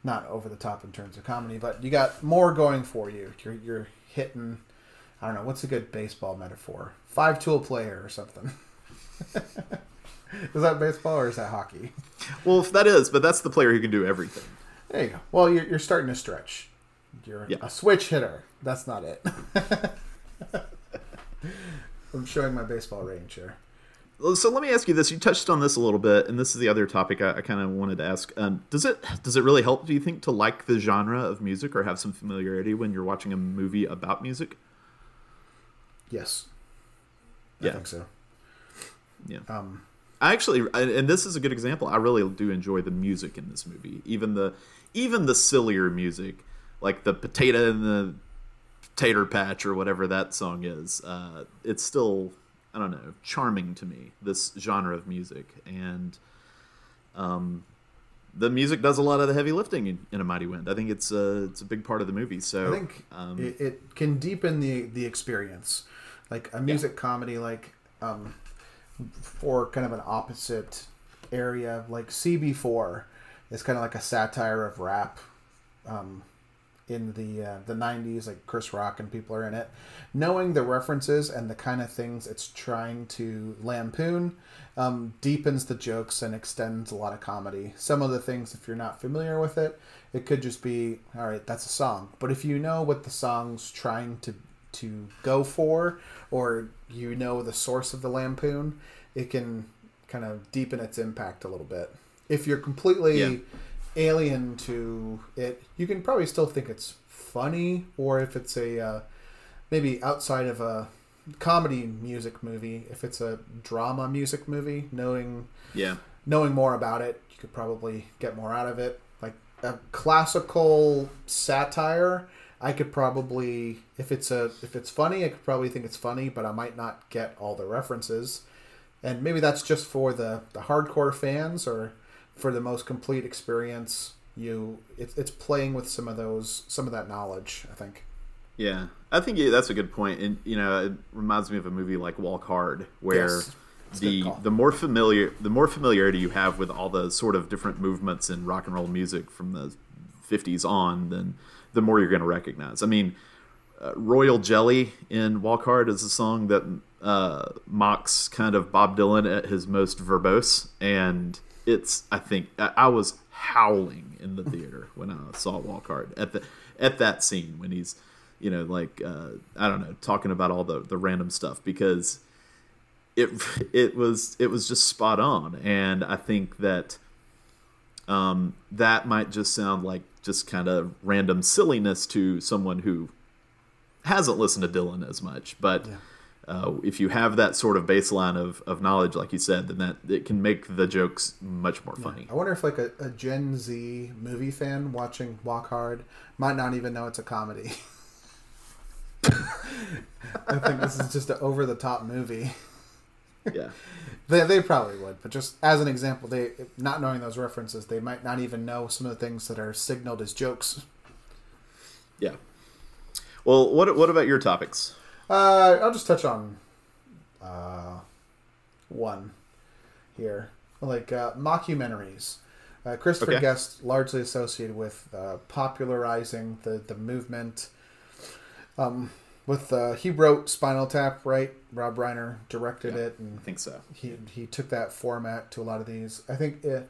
not over the top in terms of comedy, but you got more going for you. You're you're hitting. I don't know what's a good baseball metaphor. Five tool player or something. is that baseball or is that hockey? Well, that is, but that's the player who can do everything. There you go. Well, you're, you're starting to stretch. You're yeah. a switch hitter. That's not it. I'm showing my baseball range here so let me ask you this: you touched on this a little bit, and this is the other topic I, I kind of wanted to ask. Um, does it does it really help? Do you think to like the genre of music or have some familiarity when you're watching a movie about music? Yes, I yeah. think so. Yeah. Um, I actually, and this is a good example. I really do enjoy the music in this movie, even the even the sillier music, like the potato and the tater patch or whatever that song is. Uh, it's still I don't know, charming to me. This genre of music, and um, the music does a lot of the heavy lifting in, in, a mighty wind. I think it's a it's a big part of the movie. So I think um, it, it, can deepen the the experience, like a music yeah. comedy, like um, for kind of an opposite area, like CB4 is kind of like a satire of rap. Um, in the uh, the 90s like chris rock and people are in it knowing the references and the kind of things it's trying to lampoon um, deepens the jokes and extends a lot of comedy. Some of the things if you're not familiar with it it could just be all right that's a song. But if you know what the song's trying to to go for or you know the source of the lampoon it can kind of deepen its impact a little bit. If you're completely yeah alien to it, you can probably still think it's funny, or if it's a uh, maybe outside of a comedy music movie, if it's a drama music movie, knowing yeah knowing more about it, you could probably get more out of it. Like a classical satire, I could probably if it's a if it's funny, I could probably think it's funny, but I might not get all the references. And maybe that's just for the, the hardcore fans or for the most complete experience, you it's it's playing with some of those some of that knowledge. I think. Yeah, I think that's a good point, and you know, it reminds me of a movie like Walk Hard, where yes, the the more familiar the more familiarity you have with all the sort of different movements in rock and roll music from the '50s on, then the more you're going to recognize. I mean, uh, Royal Jelly in Walk Hard is a song that uh, mocks kind of Bob Dylan at his most verbose, and it's I think I, was howling in the theater when I saw Walk at the at that scene when he's you know like uh, I don't know talking about all the the random stuff because it it was it was just spot on. And I think that um, that might just sound like just kind of random silliness to someone who hasn't listened to Dylan as much but yeah uh, if you have that sort of baseline of, of knowledge, like you said, then that it can make the jokes much more funny. I wonder if like a, a, Gen Z movie fan watching Walk Hard might not even know it's a comedy. I think this is just an over the top movie. Yeah, they they probably would, but just as an example, they not knowing those references, they might not even know some of the things that are signaled as jokes. Yeah. Well, what what about your topics? Uh, I'll just touch on uh, one here, like uh, mockumentaries. Uh, Christopher Okay. Guest largely associated with uh, popularizing the the movement. Um, with uh, he wrote Spinal Tap, right? Rob Reiner directed Yeah. it, and I think so. he he took that format to a lot of these. I think uh,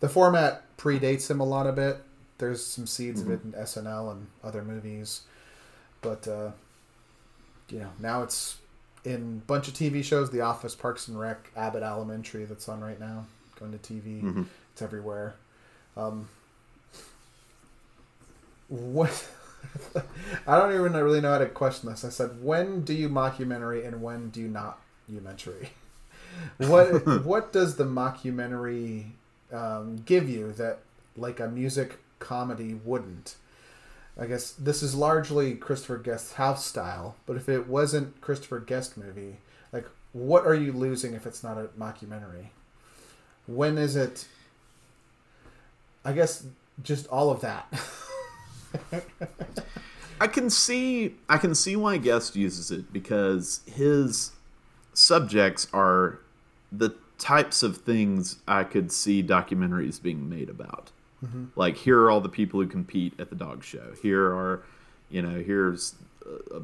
the format predates him a lot a bit. There's some seeds of it in SNL and other movies, but uh, you know now it's in a bunch of TV shows: The Office, Parks and Rec, Abbott Elementary, that's on right now, going to TV. Mhm. It's everywhere. Um, what? I don't even really know how to question this. I said, when do you mockumentary and when do you not mockumentary? What what does the mockumentary um, give you that like a music comedy wouldn't? I guess this is largely Christopher Guest's house style, but if it wasn't Christopher Guest movie, like what are you losing if it's not a mockumentary? When is it? I guess just all of that. I can see I can see why Guest uses it because his subjects are the types of things I could see documentaries being made about. Like here are all the people who compete at the dog show. Here are, you know, here's, uh,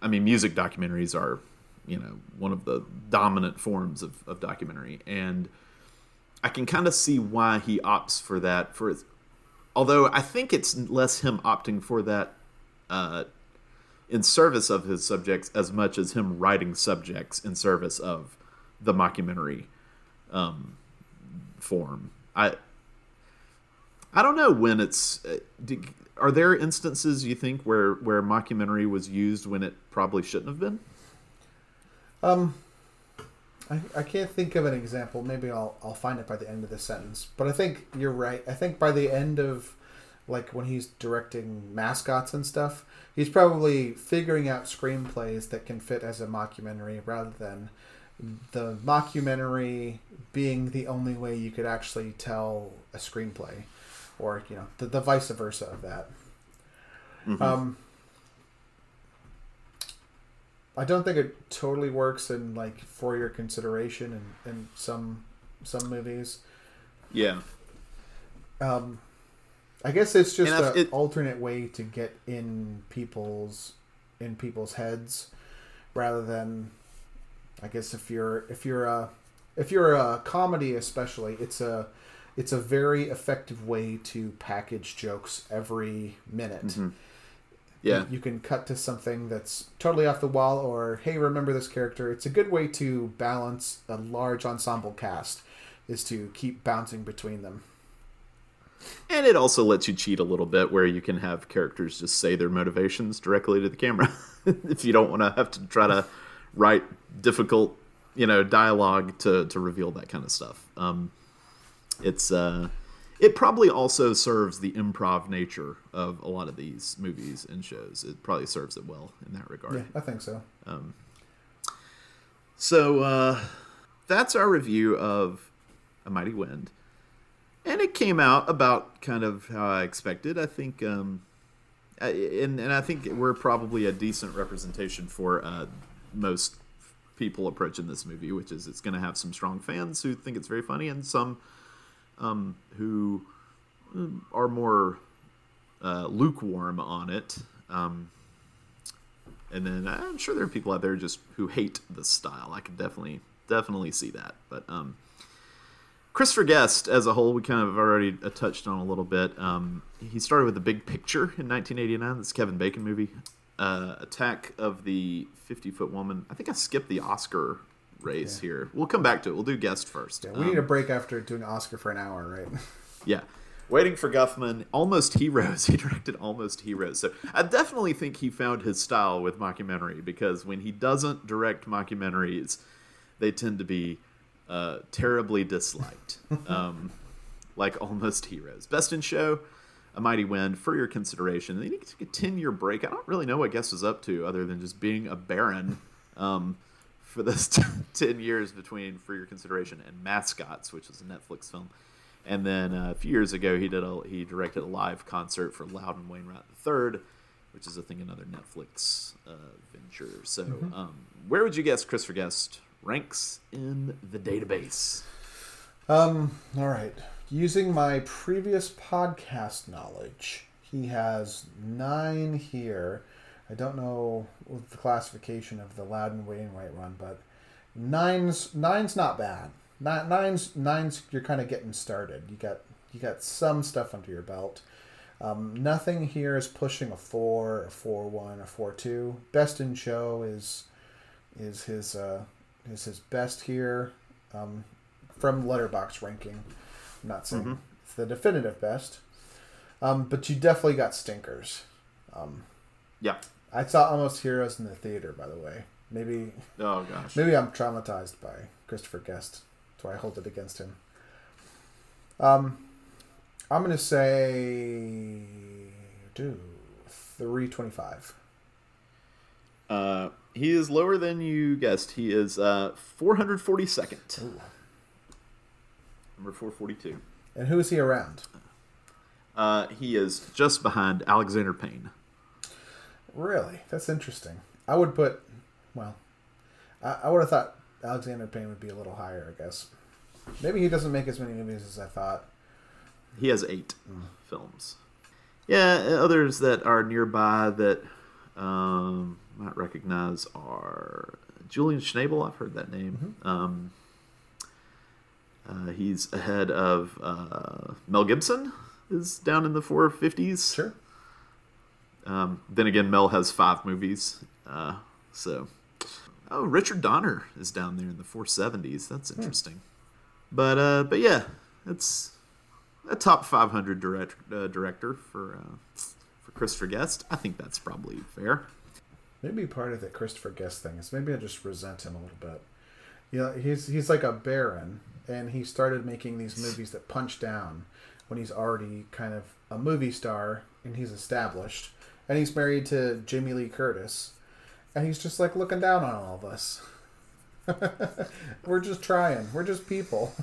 I mean, music documentaries are, you know, one of the dominant forms of, of documentary, and I can kind of see why he opts for that. For although I think it's less him opting for that uh, in service of his subjects as much as him writing subjects in service of the mockumentary um, form. I I don't know when it's. Uh, are there instances you think where where mockumentary was used when it probably shouldn't have been? Um, I, I can't think of an example. Maybe I'll I'll find it by the end of the sentence. But I think you're right. I think by the end of like when he's directing mascots and stuff, he's probably figuring out screenplays that can fit as a mockumentary rather than the mockumentary being the only way you could actually tell a screenplay, or you know the, the vice versa of that. Um, I don't think it totally works in like for your consideration in, in some some movies. Yeah, Um, I guess it's just an it- alternate way to get in people's in people's heads, rather than, I guess if you're if you're a if you're a comedy especially, it's a it's a very effective way to package jokes every minute. Mm-hmm. yeah, You can cut to something that's totally off the wall, or hey, remember this character. It's a good way to balance a large ensemble cast, is to keep bouncing between them. and it also lets you cheat a little bit where you can have characters just say their motivations directly to the camera if you don't want to have to try to write difficult you know dialogue to to reveal that kind of stuff um it's uh it probably also serves the improv nature of a lot of these movies and shows it probably serves it well in that regard Yeah, I think so. Um, so uh, that's our review of A Mighty Wind. And it came out about kind of how I expected. I think, um, I- and, and I think we're probably a decent representation for uh, most people approaching this movie, which is it's going to have some strong fans who think it's very funny and some um, who um, are more uh, lukewarm on it. Um, and then I'm sure there are people out there just who hate the style. I could definitely definitely see that. But um, Christopher Guest, as a whole, we kind of already uh, touched on a little bit. Um, he started with The Big Picture in 1989. This Kevin Bacon movie. Uh, Attack of the 50 Foot Woman. I think I skipped the Oscar race here. We'll come back to it. We'll do Guest first. Yeah, we need a break after doing Oscar for an hour, right? Yeah. Waiting for Guffman, Almost Heroes. He directed Almost Heroes. So I definitely think he found his style with mockumentary because when he doesn't direct mockumentaries, they tend to be uh, terribly disliked. um, like Almost Heroes. Best in Show, A Mighty Wind, for your consideration. And then he took a 10 year break. I don't really know what Guest was up to other than just being a baron um, for those 10 years between For Your Consideration and Mascots, which is a Netflix film. And then uh, a few years ago, he did a he directed a live concert for loud Loudon Wainwright III, which is I think another Netflix uh, venture. So, um, where would you guess Christopher Guest ranks in the database. Um, all right. Using my previous podcast knowledge, he has nine here. I don't know the classification of the Loudon Wainwright run, but nine's nine's not bad. Nine, nine's nine's you're kind of getting started. You got you got some stuff under your belt. Um, nothing here is pushing a four, a four one, a four two. Best in show is is his uh, is his best here um, from Letterboxd ranking. I'm not saying Mm-hmm. it's the definitive best, um, but you definitely got stinkers. Um, Yeah. I saw Almost Heroes in the theater, by the way. Maybe Oh gosh. maybe I'm traumatized by Christopher Guest, so I hold it against him. Um, I'm gonna say, do three twenty five. Uh, he is lower than you guessed. He is uh 442nd. Number 442. And who is he around? Uh, he is just behind Alexander Payne. Really, that's interesting. I would put, well, I, I would have thought Alexander Payne would be a little higher. I guess maybe he doesn't make as many movies as I thought. He has eight films. Yeah, others that are nearby that um, might recognize are Julian Schnabel. I've heard that name. Um, uh, he's ahead of uh, Mel Gibson. Is down in the 450s. Sure. Um, then again, Mel has five movies. Uh, so, oh, Richard Donner is down there in the 470s. That's interesting. But uh, but yeah, it's a top 500 direct, uh, director for uh, for Christopher Guest. I think that's probably fair. Maybe part of the Christopher Guest thing is maybe I just resent him a little bit. You know, he's he's like a baron, and he started making these movies that punch down when he's already kind of a movie star and he's established, and he's married to Jamie Lee Curtis, and he's just like looking down on all of us. We're just trying. We're just people.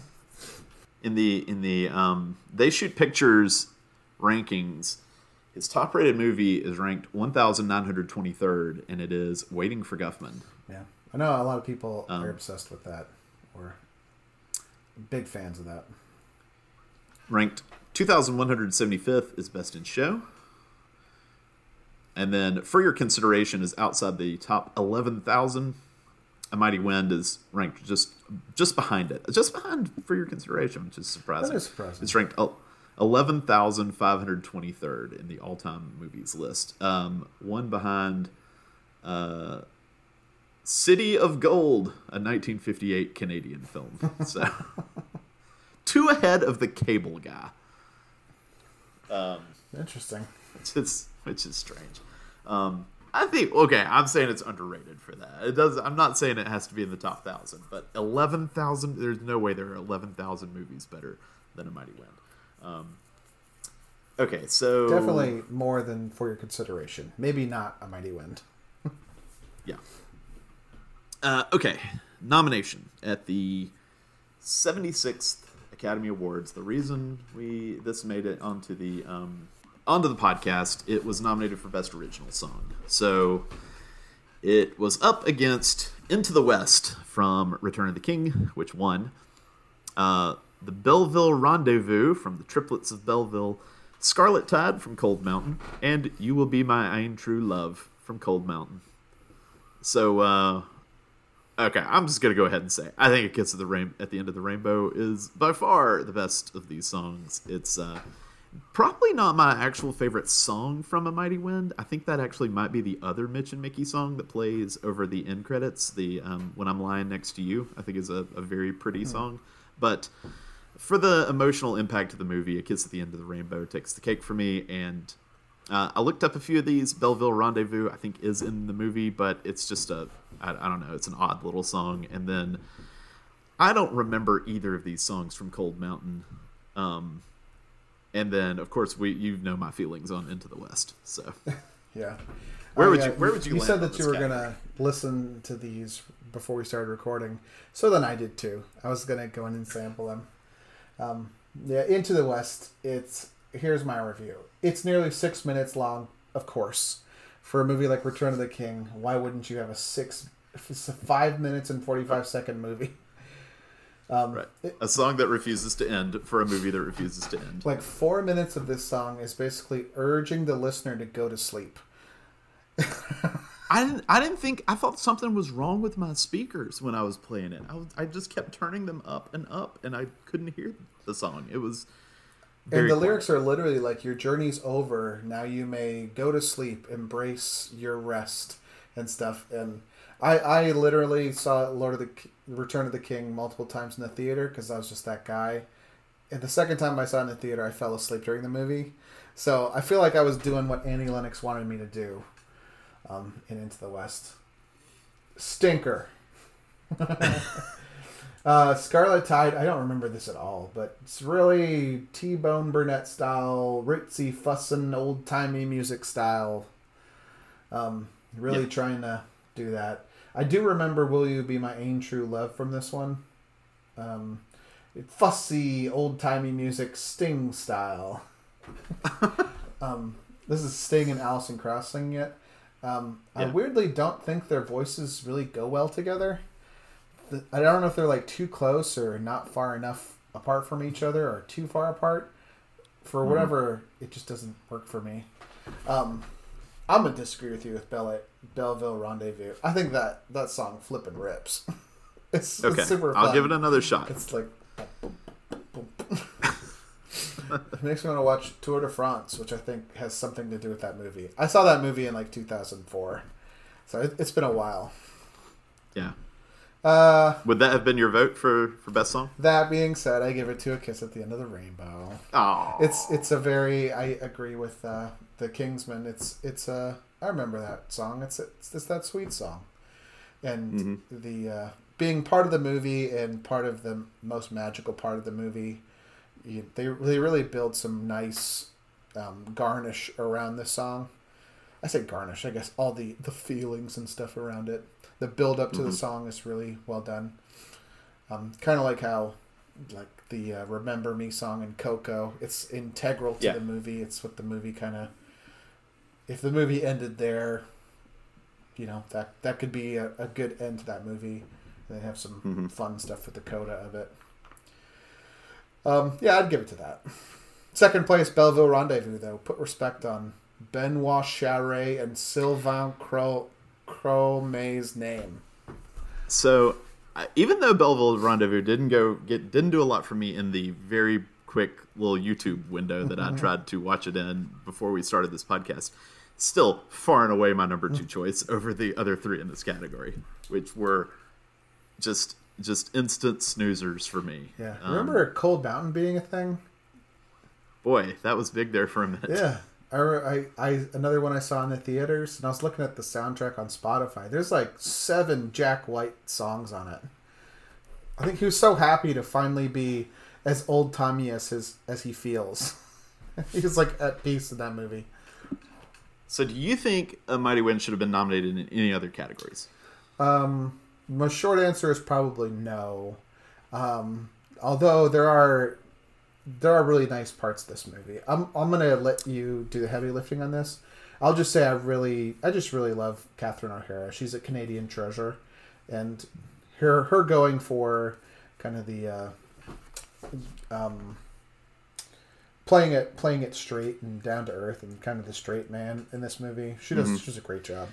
In the in the um, they shoot pictures rankings. His top rated movie is ranked 1923rd, and it is Waiting for Guffman. Yeah, I know a lot of people are obsessed with that, or big fans of that. Ranked 2175th is Best in Show. And then For Your Consideration is outside the top 11,000. A Mighty Wind is ranked just just behind it. Just behind For Your Consideration, which is surprising. That is surprising. It's ranked el- 11,523rd in the all-time movies list. Um, one behind uh, City of Gold, a 1958 Canadian film. So two ahead of the Cable Guy. Interesting. It's, is which is strange. Um, I think okay, I'm saying it's underrated for that. It does. I'm not saying it has to be in the top thousand, but eleven thousand. There's no way there are eleven thousand movies better than A Mighty Wind. Um, okay, so Definitely more than for your consideration. Maybe not a mighty wind. yeah. Uh, okay, nomination at the 76th Academy Awards. The reason we this made it onto the um, onto the podcast, it was nominated for Best Original Song. So it was up against Into the West from Return of the King, which won. Uh, the Belleville Rendezvous from the Triplets of Belleville, Scarlet Tide from Cold Mountain, and You Will Be My Ain True Love from Cold Mountain. So, uh, okay, I'm just gonna go ahead and say I think it gets to the rain at the end of the rainbow is by far the best of these songs. It's uh, probably not my actual favorite song from A Mighty Wind. I think that actually might be the other Mitch and Mickey song that plays over the end credits. The um, When I'm Lying Next to You, I think is a, a very pretty song, but for the emotional impact of the movie, A Kiss at the End of the Rainbow takes the cake for me. And uh, I looked up a few of these. Belleville Rendezvous, I think, is in the movie, but it's just a, I, I don't know, it's an odd little song. And then I don't remember either of these songs from Cold Mountain. Um, and then, of course, we you know my feelings on Into the West. So Yeah. Where Oh, would you- where would you You said that you were category? gonna listen to these before we started recording, so then I did too. I was gonna go in and sample them. Um, yeah, Into the West. It's here's my review. It's nearly six minutes long, of course. For a movie like Return of the King, why wouldn't you have a six five minutes and forty five second movie. Um, right. A song that refuses to end for a movie that refuses to end. Like four minutes of this song is basically urging the listener to go to sleep. I didn't. I didn't think. I thought something was wrong with my speakers when I was playing it. I, was, I just kept turning them up and up, and I couldn't hear the song. It was. and the quiet. lyrics are literally like, "Your journey's over. Now you may go to sleep. Embrace your rest and stuff." And I, I literally saw Lord of the Return of the King multiple times in the theater because I was just that guy. And the second time I saw it in the theater, I fell asleep during the movie. So I feel like I was doing what Annie Lennox wanted me to do um, in Into the West. Stinker. uh, Scarlet Tide, I don't remember this at all, but it's really T Bone Burnett style, ritzy, fussin', old timey music style. Um, really yeah. trying to do that. I do remember "Will You Be My Ain True Love" from this one. Um, fussy, old timey music, Sting style. um, this is Sting and Alison Krauss singing it. Um, yeah. I weirdly don't think their voices really go well together. I don't know if they're like too close or not far enough apart from each other or too far apart. For mm-hmm. whatever, mm. it just doesn't work for me. Um, I'm gonna disagree with you with Belle, Belleville Rendezvous. I think that that song flipping rips. it's, okay. It's super. Fun. I'll give it another shot. It's like. it makes me want to watch Tour de France, which I think has something to do with that movie. I saw that movie in like 2004, so it, has been a while. Yeah. Uh, Would that have been your vote for, for best song? That being said, I give it to a kiss at the end of the rainbow. Oh, it's it's a very I agree with uh, the Kingsmen. It's it's a I remember that song. It's it's, it's that sweet song, and mm-hmm. the uh, being part of the movie and part of the most magical part of the movie you, they they really build some nice um, garnish around this song. I say garnish, I guess all the the feelings and stuff around it. The build up to mm-hmm. the song is really well done. Um, kind of like how like the uh, "Remember Me" song in Coco. It's integral to yeah. the movie. It's what the movie kind of. If the movie ended there, you know that that could be a, a good end to that movie. They have some mm-hmm. fun stuff with the coda of it. Um, yeah, I'd give it to that. Second place, Belleville Rendezvous, though. Put respect on Benoit Charest and Sylvain Cro- Cromet's name. So, even though Belleville Rendezvous didn't go get didn't do a lot for me in the very quick little YouTube window that I tried to watch it in before we started this podcast, still far and away my number two choice over the other three in this category, which were just just instant snoozers for me. Yeah. Um, Remember Cold Mountain being a thing? Boy, that was big there for a minute. Yeah. I, I, I another one I saw in the theaters, and I was looking at the soundtrack on Spotify. There's like seven Jack White songs on it. I think he was so happy to finally be as old timey as his as he feels. he was like at peace in that movie. So, do you think A Mighty Wind should have been nominated in any other categories? Um, my short answer is probably no. Um, although there are there are really nice parts of this movie. I'm I'm gonna let you do the heavy lifting on this. I'll just say I really I just really love Catherine O'Hara. She's a Canadian treasure, and her her going for kind of the uh, um, playing it playing it straight and down to earth and kind of the straight man in this movie. She does mm-hmm. she does a great job.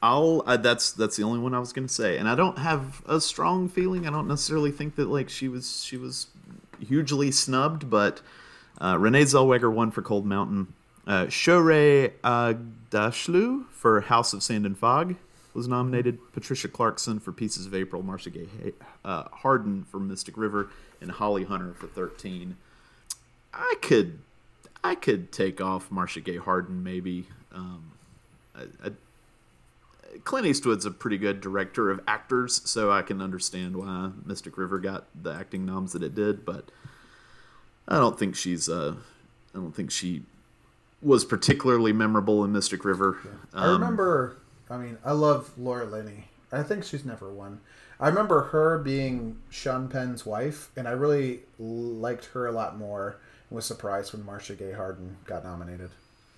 I'll uh, that's that's the only one I was gonna say, and I don't have a strong feeling. I don't necessarily think that like she was she was hugely snubbed, but uh, Renee Zellweger won for Cold Mountain. Uh, Shohreh Aghdashloo for House of Sand and Fog was nominated. Patricia Clarkson for Pieces of April. Marcia Gay uh, Harden for Mystic River, and Holly Hunter for Thirteen. I could I could take off Marcia Gay Harden maybe. Um, I, I Clint Eastwood's a pretty good director of actors, so I can understand why Mystic River got the acting noms that it did, but I don't think she's uh I don't think she was particularly memorable in Mystic River. Yeah. I um, remember I mean, I love Laura Linney. I think she's never won. I remember her being Sean Penn's wife, and I really liked her a lot more was surprised when Marcia Gay Harden got nominated.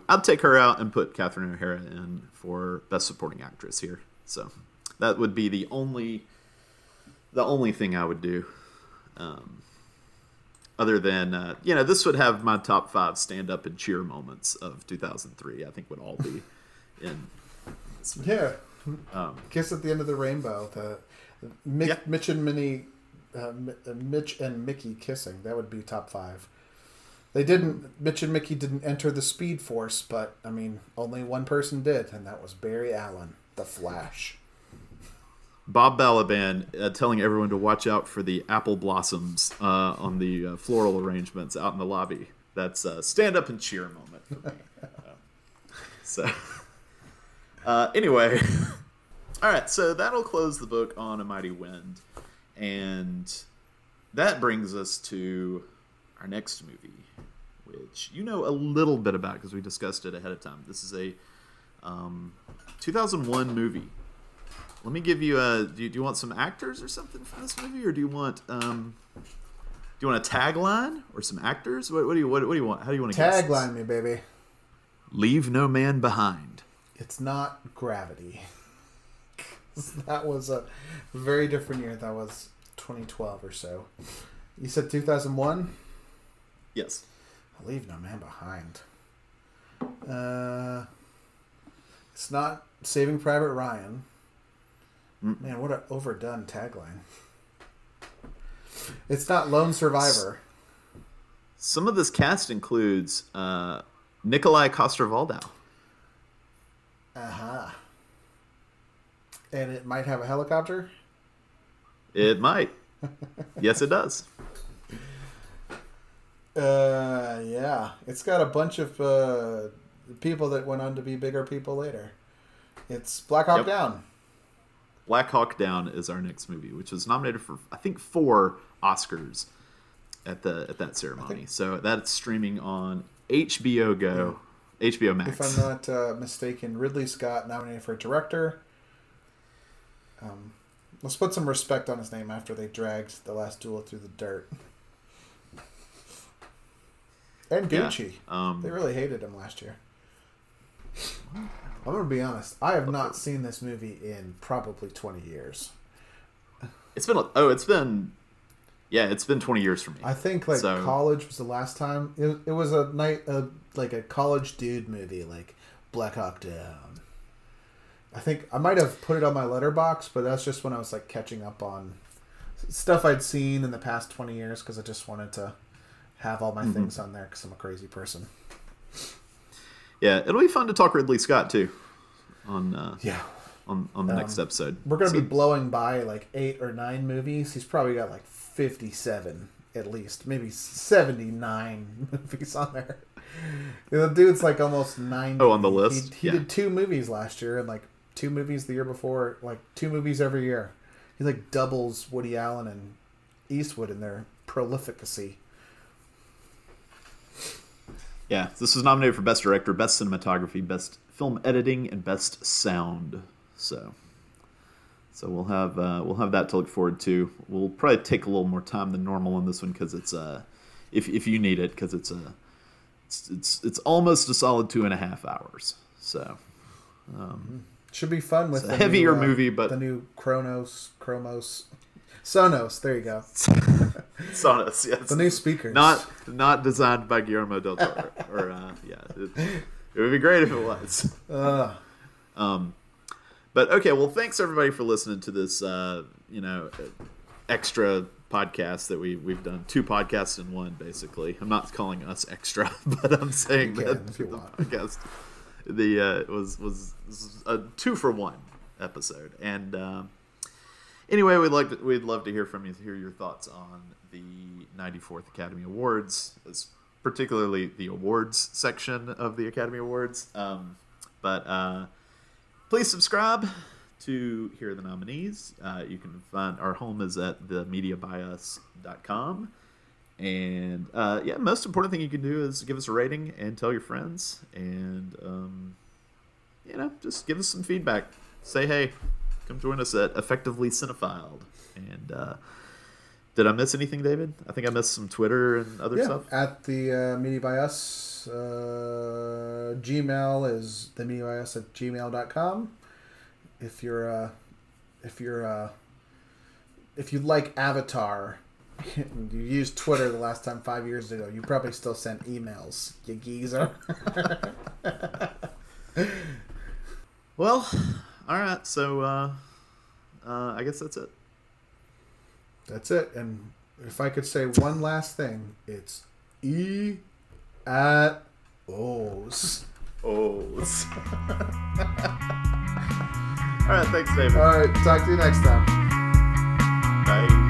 I'd take her out and put Catherine O'Hara in for Best Supporting Actress here. So That would be the only the only thing I would do. Um, other than uh, you know, this would have my top five stand up and cheer moments of 2003. I think would all be in. Yeah, um, kiss at the end of the rainbow. The Mick, yeah. Mitch and Minnie, uh, uh, Mitch and Mickey kissing. That would be top five. They didn't. Mitch and Mickey didn't enter the Speed Force, but I mean, only one person did, and that was Barry Allen, the Flash. Bob Balaban uh, telling everyone to watch out for the apple blossoms uh, on the uh, floral arrangements out in the lobby. That's a stand up and cheer moment. For me. So, uh, anyway, all right. So that'll close the book on a mighty wind, and that brings us to our next movie, which you know a little bit about because we discussed it ahead of time. This is a um, 2001 movie let me give you a. Do you, do you want some actors or something from this movie, or do you want um, do you want a tagline or some actors? What, what do you what, what, do you want? How do you want to tagline me, baby? Leave no man behind. It's not Gravity. that was a very different year. That was 2012 or so. You said 2001. Yes. Leave no man behind. Uh, it's not Saving Private Ryan. Man, what an overdone tagline. It's not Lone Survivor. Some of this cast includes uh, Nikolaj Coster-Waldau. Uh huh. And it might have a helicopter? It might. yes, it does. Uh, yeah. It's got a bunch of uh, people that went on to be bigger people later. It's Black Hawk yep. Down. Black Hawk Down is our next movie, which was nominated for I think four Oscars at the at that ceremony. So that's streaming on HBO Go, yeah. HBO Max. If I'm not uh, mistaken, Ridley Scott nominated for director. Um, let's put some respect on his name after they dragged the last duel through the dirt. And Gucci, yeah, um, they really hated him last year. I'm gonna be honest. I have not seen this movie in probably 20 years. It's been oh, it's been yeah, it's been 20 years for me. I think like so, college was the last time. It, it was a night uh, like a college dude movie, like Black Hawk Down. I think I might have put it on my Letterboxd, but that's just when I was like catching up on stuff I'd seen in the past 20 years because I just wanted to have all my mm-hmm. things on there because I'm a crazy person. Yeah, it'll be fun to talk Ridley Scott too. On uh, yeah, on on the um, next episode. We're gonna so, be blowing by like eight or nine movies. He's probably got like fifty-seven at least, maybe seventy-nine movies on there. The dude's like almost ninety. Oh, on the list. He, he yeah. did two movies last year and like two movies the year before. Like two movies every year. He like doubles Woody Allen and Eastwood in their prolificacy. Yeah, this was nominated for Best Director, Best Cinematography, Best Film Editing, and Best Sound. So, so we'll have uh, we'll have that to look forward to. We'll probably take a little more time than normal on this one because it's uh, if if you need it because it's a it's, it's it's almost a solid two and a half hours. So, um, should be fun with a heavier new, uh, movie, but the new Cronos Chromos Sonos. There you go. Sonos, yes. The new speakers. Not not designed by Guillermo del Toro. or uh, yeah, it, it, would be great if it was. Uh. Um, but okay, well, thanks everybody for listening to this. Uh, you know, extra podcast that we we've done two podcasts in one. Basically, I'm not calling us extra, but I'm saying that the podcast the uh, was was a two for one episode and. Uh, anyway, we'd like to, we'd love to hear from you, hear your thoughts on the 94th Academy Awards, particularly the awards section of the Academy Awards. Um, but uh, please subscribe to hear the nominees. Uh, you can find our home is at themediabias.com. And uh, yeah, most important thing you can do is give us a rating and tell your friends, and um, you know, just give us some feedback. Say hey, come join us at Effectively Cinephiled. And uh, did I miss anything, David? I think I missed some Twitter and other yeah, stuff. At the uh, Media Bias, uh, Gmail is the Media Bias at gmail.com. If you're uh, if you're uh, if you like Avatar, you used Twitter the last time five years ago. You probably still sent emails, you geezer. Well, all right. So uh, uh, I guess that's it. That's it. And if I could say one last thing, it's E at O's. Oh. all right. Thanks, David. All right. Talk to you next time. Bye.